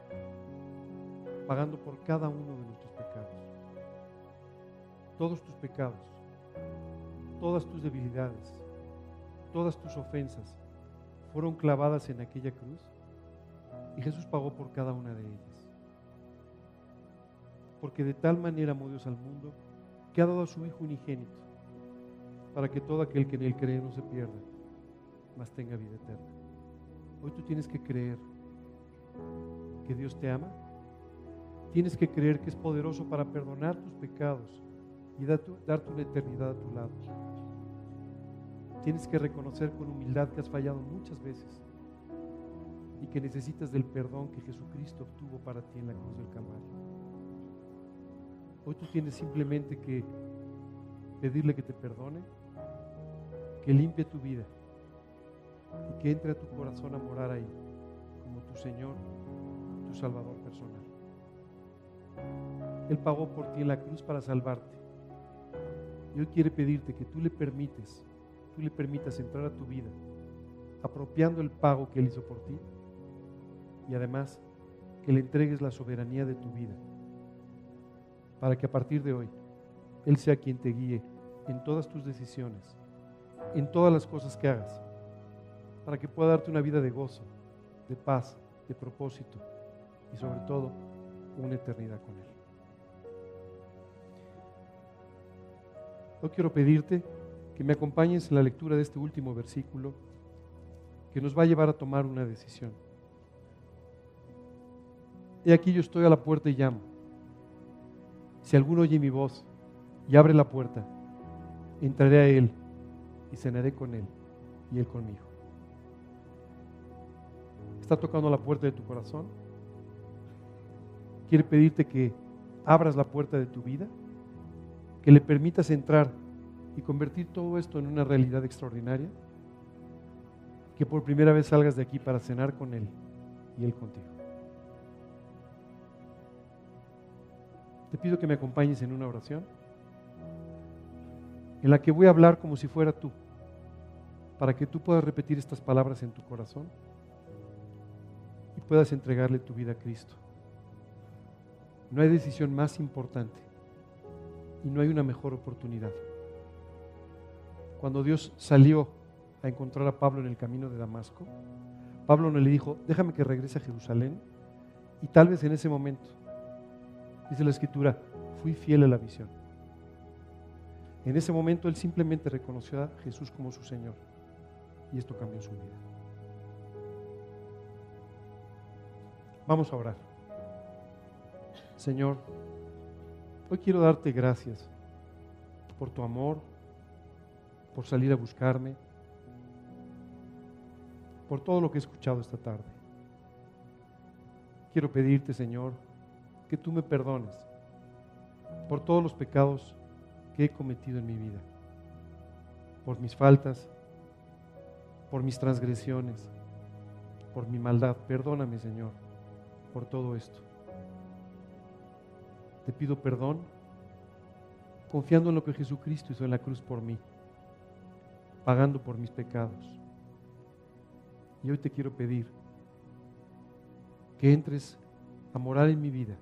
pagando por cada uno de nuestros pecados. Todos tus pecados, todas tus debilidades, todas tus ofensas, fueron clavadas en aquella cruz y Jesús pagó por cada una de ellas. Porque de tal manera amó Dios al mundo que ha dado a su Hijo unigénito para que todo aquel que en él cree no se pierda, mas tenga vida eterna. Hoy tú tienes que creer que Dios te ama. Tienes que creer que es poderoso para perdonar tus pecados y darte una eternidad a tu lado. Tienes que reconocer con humildad que has fallado muchas veces y que necesitas del perdón que Jesucristo obtuvo para ti en la cruz del Calvario. Hoy tú tienes simplemente que pedirle que te perdone, que limpie tu vida y que entre a tu corazón a morar ahí como tu Señor, tu Salvador personal. Él pagó por ti en la cruz para salvarte. Y hoy quiere pedirte que tú le permites tú le permitas entrar a tu vida, apropiando el pago que Él hizo por ti y además que le entregues la soberanía de tu vida, para que a partir de hoy Él sea quien te guíe en todas tus decisiones, en todas las cosas que hagas, para que pueda darte una vida de gozo, de paz, de propósito y sobre todo una eternidad con Él. Hoy quiero pedirte que me acompañes en la lectura de este último versículo que nos va a llevar a tomar una decisión. He aquí yo estoy a la puerta y llamo. Si alguno oye mi voz y abre la puerta, entraré a Él y cenaré con Él y Él conmigo. ¿Está tocando la puerta de tu corazón? ¿Quiere pedirte que abras la puerta de tu vida? ¿Que le permitas entrar y convertir todo esto en una realidad extraordinaria? Que por primera vez salgas de aquí para cenar con Él y Él contigo. Te pido que me acompañes en una oración en la que voy a hablar como si fuera tú, para que tú puedas repetir estas palabras en tu corazón puedas entregarle tu vida a Cristo. No hay decisión más importante y no hay una mejor oportunidad. Cuando Dios salió a encontrar a Pablo en el camino de Damasco, Pablo no le dijo, déjame que regrese a Jerusalén y tal vez en ese momento, dice la escritura, fui fiel a la visión. En ese momento él simplemente reconoció a Jesús como su Señor y esto cambió su vida. Vamos a orar. Señor, hoy quiero darte gracias por tu amor, por salir a buscarme, por todo lo que he escuchado esta tarde. Quiero pedirte, Señor, que tú me perdones por todos los pecados que he cometido en mi vida, por mis faltas, por mis transgresiones, por mi maldad. Perdóname, Señor, por todo esto. Te pido perdón confiando en lo que Jesucristo hizo en la cruz por mí, pagando por mis pecados. Y hoy te quiero pedir que entres a morar en mi vida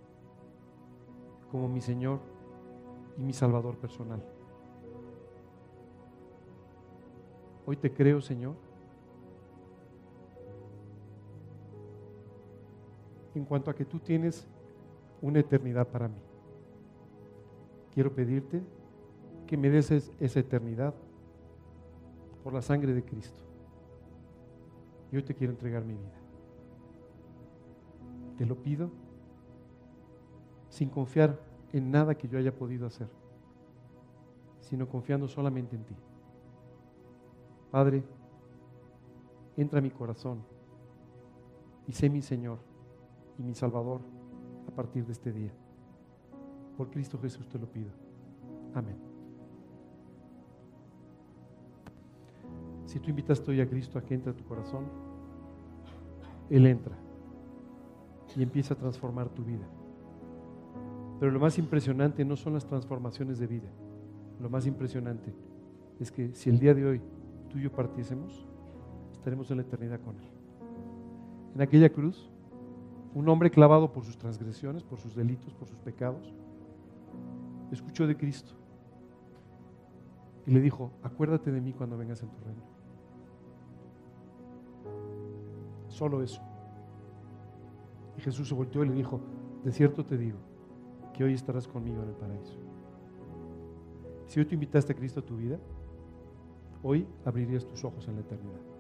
como mi Señor y mi Salvador personal. Hoy te creo, Señor, en cuanto a que tú tienes una eternidad para mí. Quiero pedirte que me des esa eternidad por la sangre de Cristo. Y hoy te quiero entregar mi vida. Te lo pido sin confiar en nada que yo haya podido hacer, sino confiando solamente en ti. Padre, entra a mi corazón y sé mi Señor y mi Salvador a partir de este día. Por Cristo Jesús te lo pido. Amén. Si tú invitas hoy a Cristo a que entre a tu corazón, Él entra y empieza a transformar tu vida. Pero lo más impresionante no son las transformaciones de vida. Lo más impresionante es que si el día de hoy tú y yo partiésemos, estaremos en la eternidad con Él. En aquella cruz, un hombre clavado por sus transgresiones, por sus delitos, por sus pecados, escuchó de Cristo y le dijo, acuérdate de mí cuando vengas en tu reino. Solo eso. Y Jesús se volteó y le dijo, de cierto te digo, que hoy estarás conmigo en el paraíso. Si hoy te invitaste a Cristo a tu vida, hoy abrirías tus ojos en la eternidad.